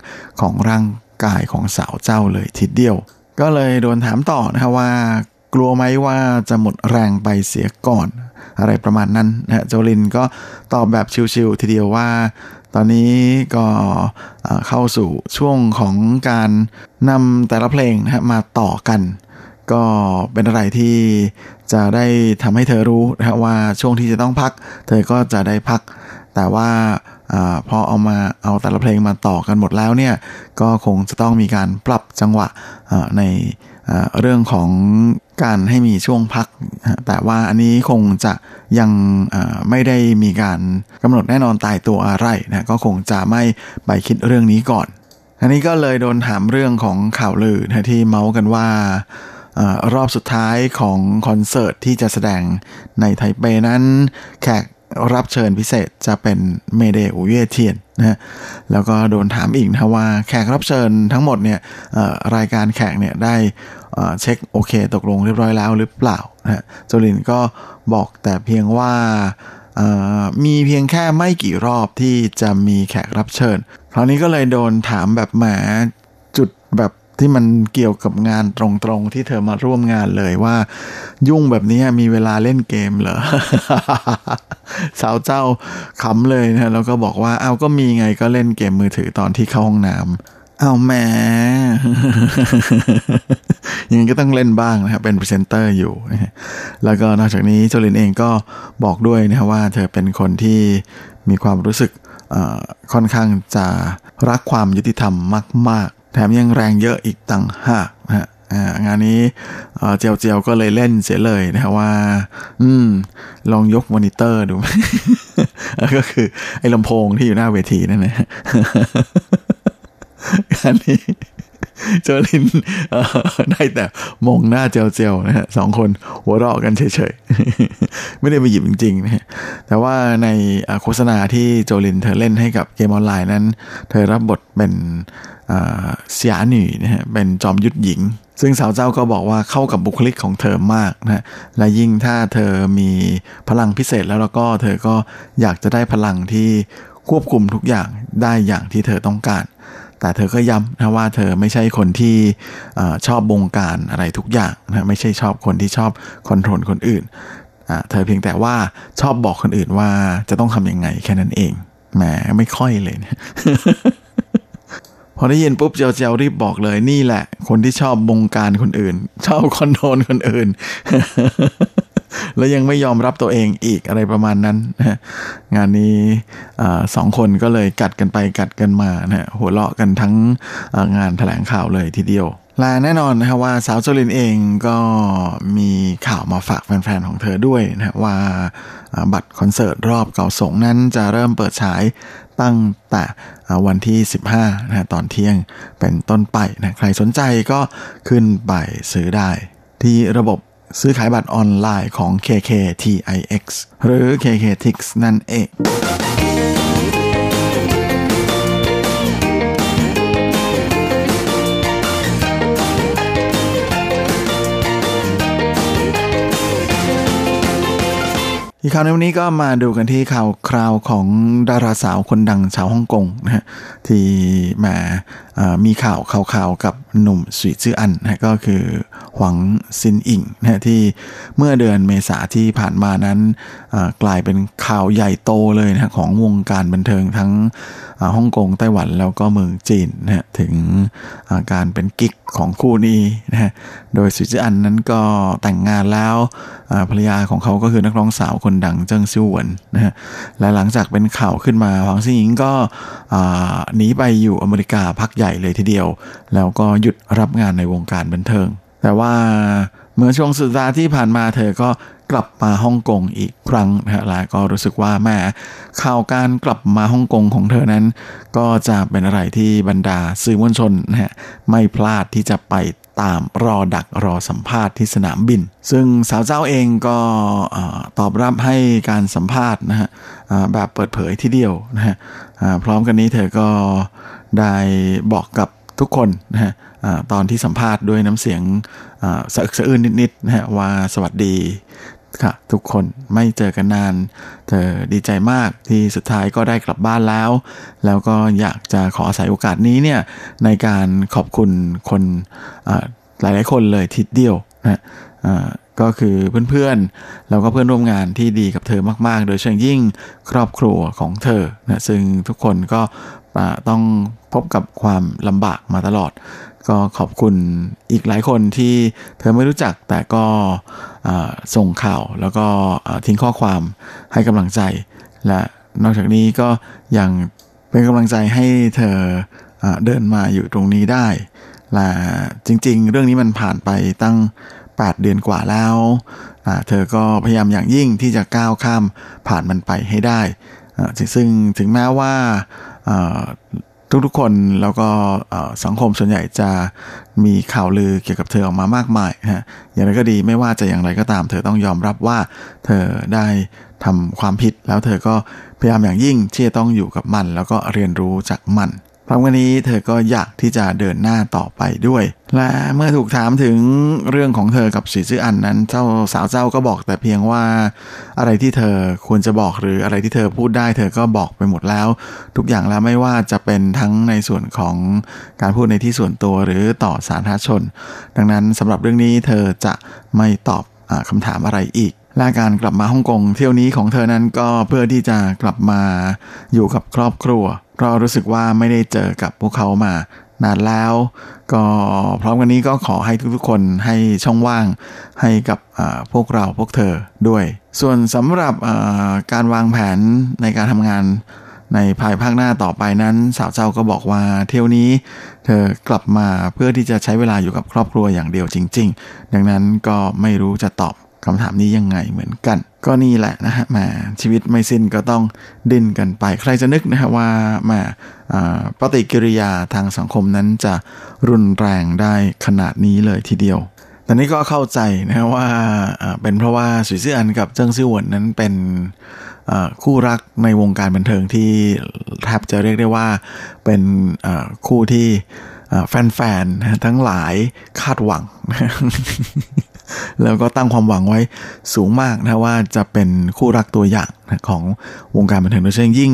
ของร่างกายของสาวเจ้าเลยทีเดียว ก็เลยโดนถามต่อนะว่า กลัวไหมว่าจะหมดแรงไปเสียก่อน อะไรประมาณนั้นนะโจลินก็ตอบแบบชิวๆทีเดียวว่า ตอนนี้ก็เข้าสู่ช่วงของการนำแต่ละเพลงนะฮะมาต่อกัน ก็เป็นอะไรที่จะได้ทำให้เธอรู้นะว่าช่วงที่จะต้องพัก เธอก็จะได้พัก แต่ว่าอพอเอามาเอาแต่ละเพลงมาต่อกันหมดแล้วเนี่ย ก็คงจะต้องมีการปรับจังหวะใน เรื่องของการให้มีช่วงพัก แต่ว่าอันนี้คงจะยังไม่ได้มีการกำหนดแน่นอนตายตัวอะไรนะก็คงจะไม่ไปคิดเรื่องนี้ก่อน อันนี้ก็เลยโดนถามเรื่องของข่าวลือนะที่เมาส์กันว่ารอบสุดท้ายของคอนเสิร์ตที่จะแสดงในไทเปนั้น แขก รับเชิญพิเศษจะเป็น Mayday อู่เยว่เทียนนะแล้วก็โดนถามอีกนะว่าแขกรับเชิญทั้งหมดเนี่ยรายการแขกเนี่ยได้เช็คโอเคตกลงเรียบร้อยแล้วหรือเปล่านะโจลินก็บอกแต่เพียงว่ามีเพียงแค่ไม่กี่รอบที่จะมีแขกรับเชิญคราวนี้ก็เลยโดนถามแบบแหมจุดแบบ ที่มันเกี่ยวกับงานตรงๆที่เธอมาร่วมงานเลยว่า ยุ่งแบบนี้มีเวลาเล่นเกมเหรอ สาวเจ้าขำเลยนะแล้วก็บอกว่าเอาก็มีไงก็เล่นเกมมือถือตอนที่เข้าห้องน้ำเอาแหมยังก็ต้องเล่นบ้างนะครับ เป็นพรีเซนเตอร์อยู่ แล้วก็นอกจากนี้โจลินเองก็บอกด้วยนะว่า เธอเป็นคนที่มีความรู้สึกค่อนข้างจะรักความยุติธรรมมาก แถมยังแรงเยอะอีกต่างหากนะฮะงานนี้เจียวเจียวก็เลยเล่นเสียเลยนะว่า อืม ลองยกมอนิเตอร์ดู ก็คือ ไอ้ลำโพงที่อยู่หน้าเวทีนั่นนะงานนี้เจอลินได้แต่มองหน้าเจียวเจียวนะฮะสองคนหัวเราะกันเฉยๆ ไม่ได้ไปหยิบจริงๆนะฮะแต่ว่าในโฆษณาที่โจลินเธอเล่นให้กับเกมออนไลน์นั้น เธอรับบทเป็น เสียหนีนะฮะเป็นจอมยุทธหญิง ซึ่งสาวเจ้าก็บอกว่าเข้ากับบุคลิกของเธอมากนะและยิ่งถ้าเธอมีพลังพิเศษแล้วแล้วก็เธอก็อยากจะได้พลังที่ควบคุมทุกอย่างได้อย่างที่เธอต้องการ แต่เธอก็ย้ำนะว่าเธอไม่ใช่คนที่ชอบบงการอะไรทุกอย่างนะไม่ใช่ชอบคนที่ชอบ control คนอื่น เธอเพียงแต่ว่าชอบบอกคนอื่นว่าจะต้องทำยังไงแค่นั้นเองแหมไม่ค่อยเลยนะ พอได้ยินปุ๊บเจียวเจียวรีบบอกเลยนี่แหละ คนที่ชอบบงการคนอื่น ชอบ control คนอื่น แล้วยังไม่ยอมรับตัวเองอีกอะไรประมาณนั้นงานนี้สองคนก็เลยกัดกันไปกัดกันมานะหัวเราะกันทั้งงานแถลงข่าวเลยทีเดียว และแน่นอนนะครับว่าสาวโจลินเองก็มีข่าวมาฝากแฟนๆ ของเธอด้วยนะว่าบัตรคอนเสิร์ตรอบเก่าสงนั้นจะเริ่มเปิดฉายตั้งแต่วันที่ 15นะตอนเที่ยงเป็นต้นไปนะใครสนใจก็ขึ้นไปซื้อได้ ที่ระบบซื้อขายบัตรออนไลน์ของ KKTIX หรือ KKTix นั่นเอง อีกข่าวในวันนี้ก็มาดูกันที่ข่าวคราวของดาราสาวคนดังชาวฮ่องกงนะฮะที่มามีข่าวข่าวกับหนุ่มสุยชื่ออันนะก็คือหวังซินอิงนะที่เมื่อเดือนเมษาที่ผ่านมานั้นกลายเป็นข่าวใหญ่โตเลยนะของวงการบันเทิงทั้ง ฮ่องกงไต้หวันแล้วก็เมืองจีนนะถึงการเป็นกิ๊กของคู่นี้นะฮะโดยสุจิอันนั้นก็แต่งงานแล้วภรรยาของเขาก็คือนักร้องสาวคนดังเจิ้งซิ่วหวนนะฮะและหลังจากเป็นข่าวขึ้นมาหวังซินอิงก็หนีไปอยู่อเมริกาพักใหญ่เลยทีเดียว แล้วก็หยุดรับงานในวงการบันเทิง แต่ว่าเมื่อช่วงสุดสัปดาห์ที่ผ่านมาเธอก็ กลับมาฮ่องกงอีกครั้งนะฮะแล้วก็รู้สึกว่าแหมข่าวการกลับมาฮ่องกงของเธอนั้น ก็จะเป็นอะไรที่บรรดาสื่อมวลชนนะฮะไม่พลาดที่จะไปตามรอดักรอสัมภาษณ์ที่สนามบิน ซึ่งสาวเจ้าเองก็ตอบรับให้การสัมภาษณ์นะฮะแบบเปิดเผยทีเดียวนะฮะพร้อมกันนี้เธอก็ได้บอกกับทุกคนนะฮะตอนที่สัมภาษณ์ด้วยน้ำเสียงสะอึกสะอื้นนิดๆนะฮะว่าสวัสดี ค่ะ ทุกคนไม่เจอกันนาน เธอดีใจมากที่สุดท้ายก็ได้กลับบ้านแล้ว แล้วก็อยากจะขออาศัยโอกาสนี้เนี่ยในการขอบคุณคนหลาย ๆ คนเลยทีเดียวนะก็คือเพื่อนๆ แล้วก็เพื่อนร่วมงานที่ดีกับเธอมากๆ โดยเฉพาะยิ่งครอบครัวของเธอนะซึ่งทุกคนก็ต้องพบกับความลำบากมาตลอด ก็ขอบคุณอีกหลายคนที่เธอไม่รู้จักแต่ก็ส่งข่าวแล้วก็ทิ้งข้อความให้กำลังใจ และนอกจากนี้ก็ยังเป็นกำลังใจให้เธอเดินมาอยู่ตรงนี้ได้และจริง ๆ เรื่องนี้มันผ่านไปตั้ง 8 เดือนกว่าแล้วเธอก็พยายามอย่างยิ่งที่จะก้าวข้ามผ่านมันไปให้ได้ซึ่งถึงแม้ว่า ทุกๆคนแล้วก็สังคมส่วนใหญ่จะมีข่าวลือเกี่ยวกับเธอออกมามากมายฮะอย่างไรก็ดีไม่ว่าจะอย่างไรก็ตาม เธอต้องยอมรับว่าเธอได้ทำความผิดแล้วเธอก็พยายามอย่างยิ่งที่จะต้องอยู่กับมัน แล้วก็เรียนรู้จากมัน พร้อมกันนี้เธอก็อยากที่จะเดินหน้าต่อไปด้วย และเมื่อถูกถามถึงเรื่องของเธอกับสีซื่ออันนั้นเจ้าสาวเจ้าก็บอกแต่เพียงว่า อะไรที่เธอควรจะบอกหรืออะไรที่เธอพูดได้ เธอก็บอกไปหมดแล้ว ทุกอย่างแล้วไม่ว่าจะเป็นทั้งในส่วนของการพูดในที่ส่วนตัวหรือต่อสาธารณชน ดังนั้นสำหรับเรื่องนี้เธอจะไม่ตอบอคำถามอะไรอีกและการกลับมาฮ่องกงเที่ยวนี้ของเธอนั้นก็เพื่อที่จะกลับมาอยู่กับครอบครัว เรารู้สึกว่าไม่ได้เจอกับพวกเขามานานแล้ว ก็พร้อมกันนี้ก็ขอให้ทุกๆคนให้ช่องว่างให้กับพวกเราพวกเธอด้วย ส่วนสำหรับการวางแผนในการทำงานในภายภาคหน้าต่อไปนั้น สาวเจ้าก็บอกว่าเที่ยวนี้ เธอกลับมาเพื่อที่จะใช้เวลาอยู่กับครอบครัวอย่างเดียวจริง ๆ ดังนั้นก็ไม่รู้จะตอบคำถามนี้ยังไงเหมือนกัน ก็นี่แหละนะฮะมาชีวิตไม่สิ้นก็ต้องดิ้นกันไป ใครจะนึกนะฮะว่ามาปฏิกิริยาทางสังคมนั้นจะรุนแรงได้ขนาดนี้เลยทีเดียวแต่นี้ก็เข้าใจนะว่าเป็นเพราะว่าสุยซื่ออันกับเจิ้งซื่อหวนนั้นเป็นคู่รักในวงการบันเทิงที่แทบจะเรียกได้ว่าเป็นคู่ที่แฟนๆทั้งหลายคาดหวัง แล้วก็ตั้งความหวังไว้สูงมากนะว่าจะเป็นคู่รักตัวอย่างนะของวงการบันเทิงโดยเฉพาะยิ่ง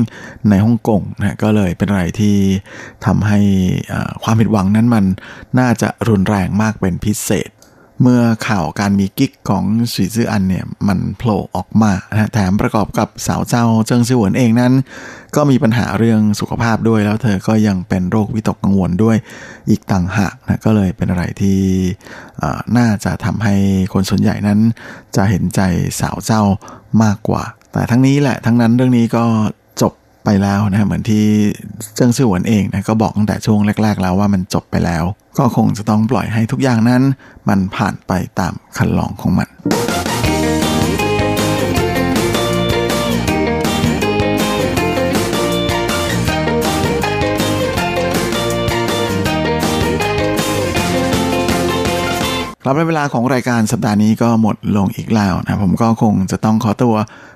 ในฮ่องกงนะก็เลยเป็นอะไรที่ทำให้ความผิดหวังนั้นมันน่าจะรุนแรงมากเป็นพิเศษ เมื่อข่าวการมีกิ๊กของสีซื่ออันเนี่ยมันโผล่ออกมานะแถมประกอบกับสาวเจ้าเจิงซิหวนเองนั้น ก็มีปัญหาเรื่องสุขภาพด้วยแล้วเธอก็ยังเป็นโรควิตกกังวลด้วยอีกต่างหากนะก็เลยเป็นอะไรที่น่าจะทำให้คนส่วนใหญ่นั้น จะเห็นใจสาวเจ้ามากกว่า แต่ทั้งนี้แหละทั้งนั้นเรื่องนี้ก็ ไปแล้วนะเหมือนที่เจิ้งซื่อหวนเองนะก็บอกตั้งแต่ช่วงแรก ๆ แล้วว่ามันจบไปแล้ว ก็คงจะต้องปล่อยให้ทุกอย่างนั้น มันผ่านไปตามคันลองของมันครับและเวลาของรายการสัปดาห์นี้ก็หมดลงอีกแล้วนะผมก็คงจะต้องขอตัว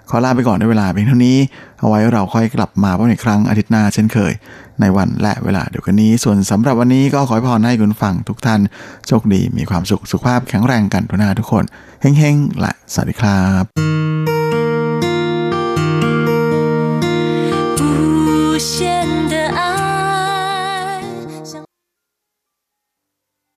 ขอลาไปก่อนในเวลาเพียงเท่านี้ เอาไว้เราค่อยกลับมาพบในอีกครั้งอาทิตย์หน้าเช่นเคย ในวันและเวลาเดียวกันนี้ ส่วนสำหรับวันนี้ก็ขอให้พรให้คุณฟังทุกท่านโชคดีมีความสุขสุขภาพแข็งแรงกันทุกหน้าทุกคนเฮ้งๆและสวัสดีครับ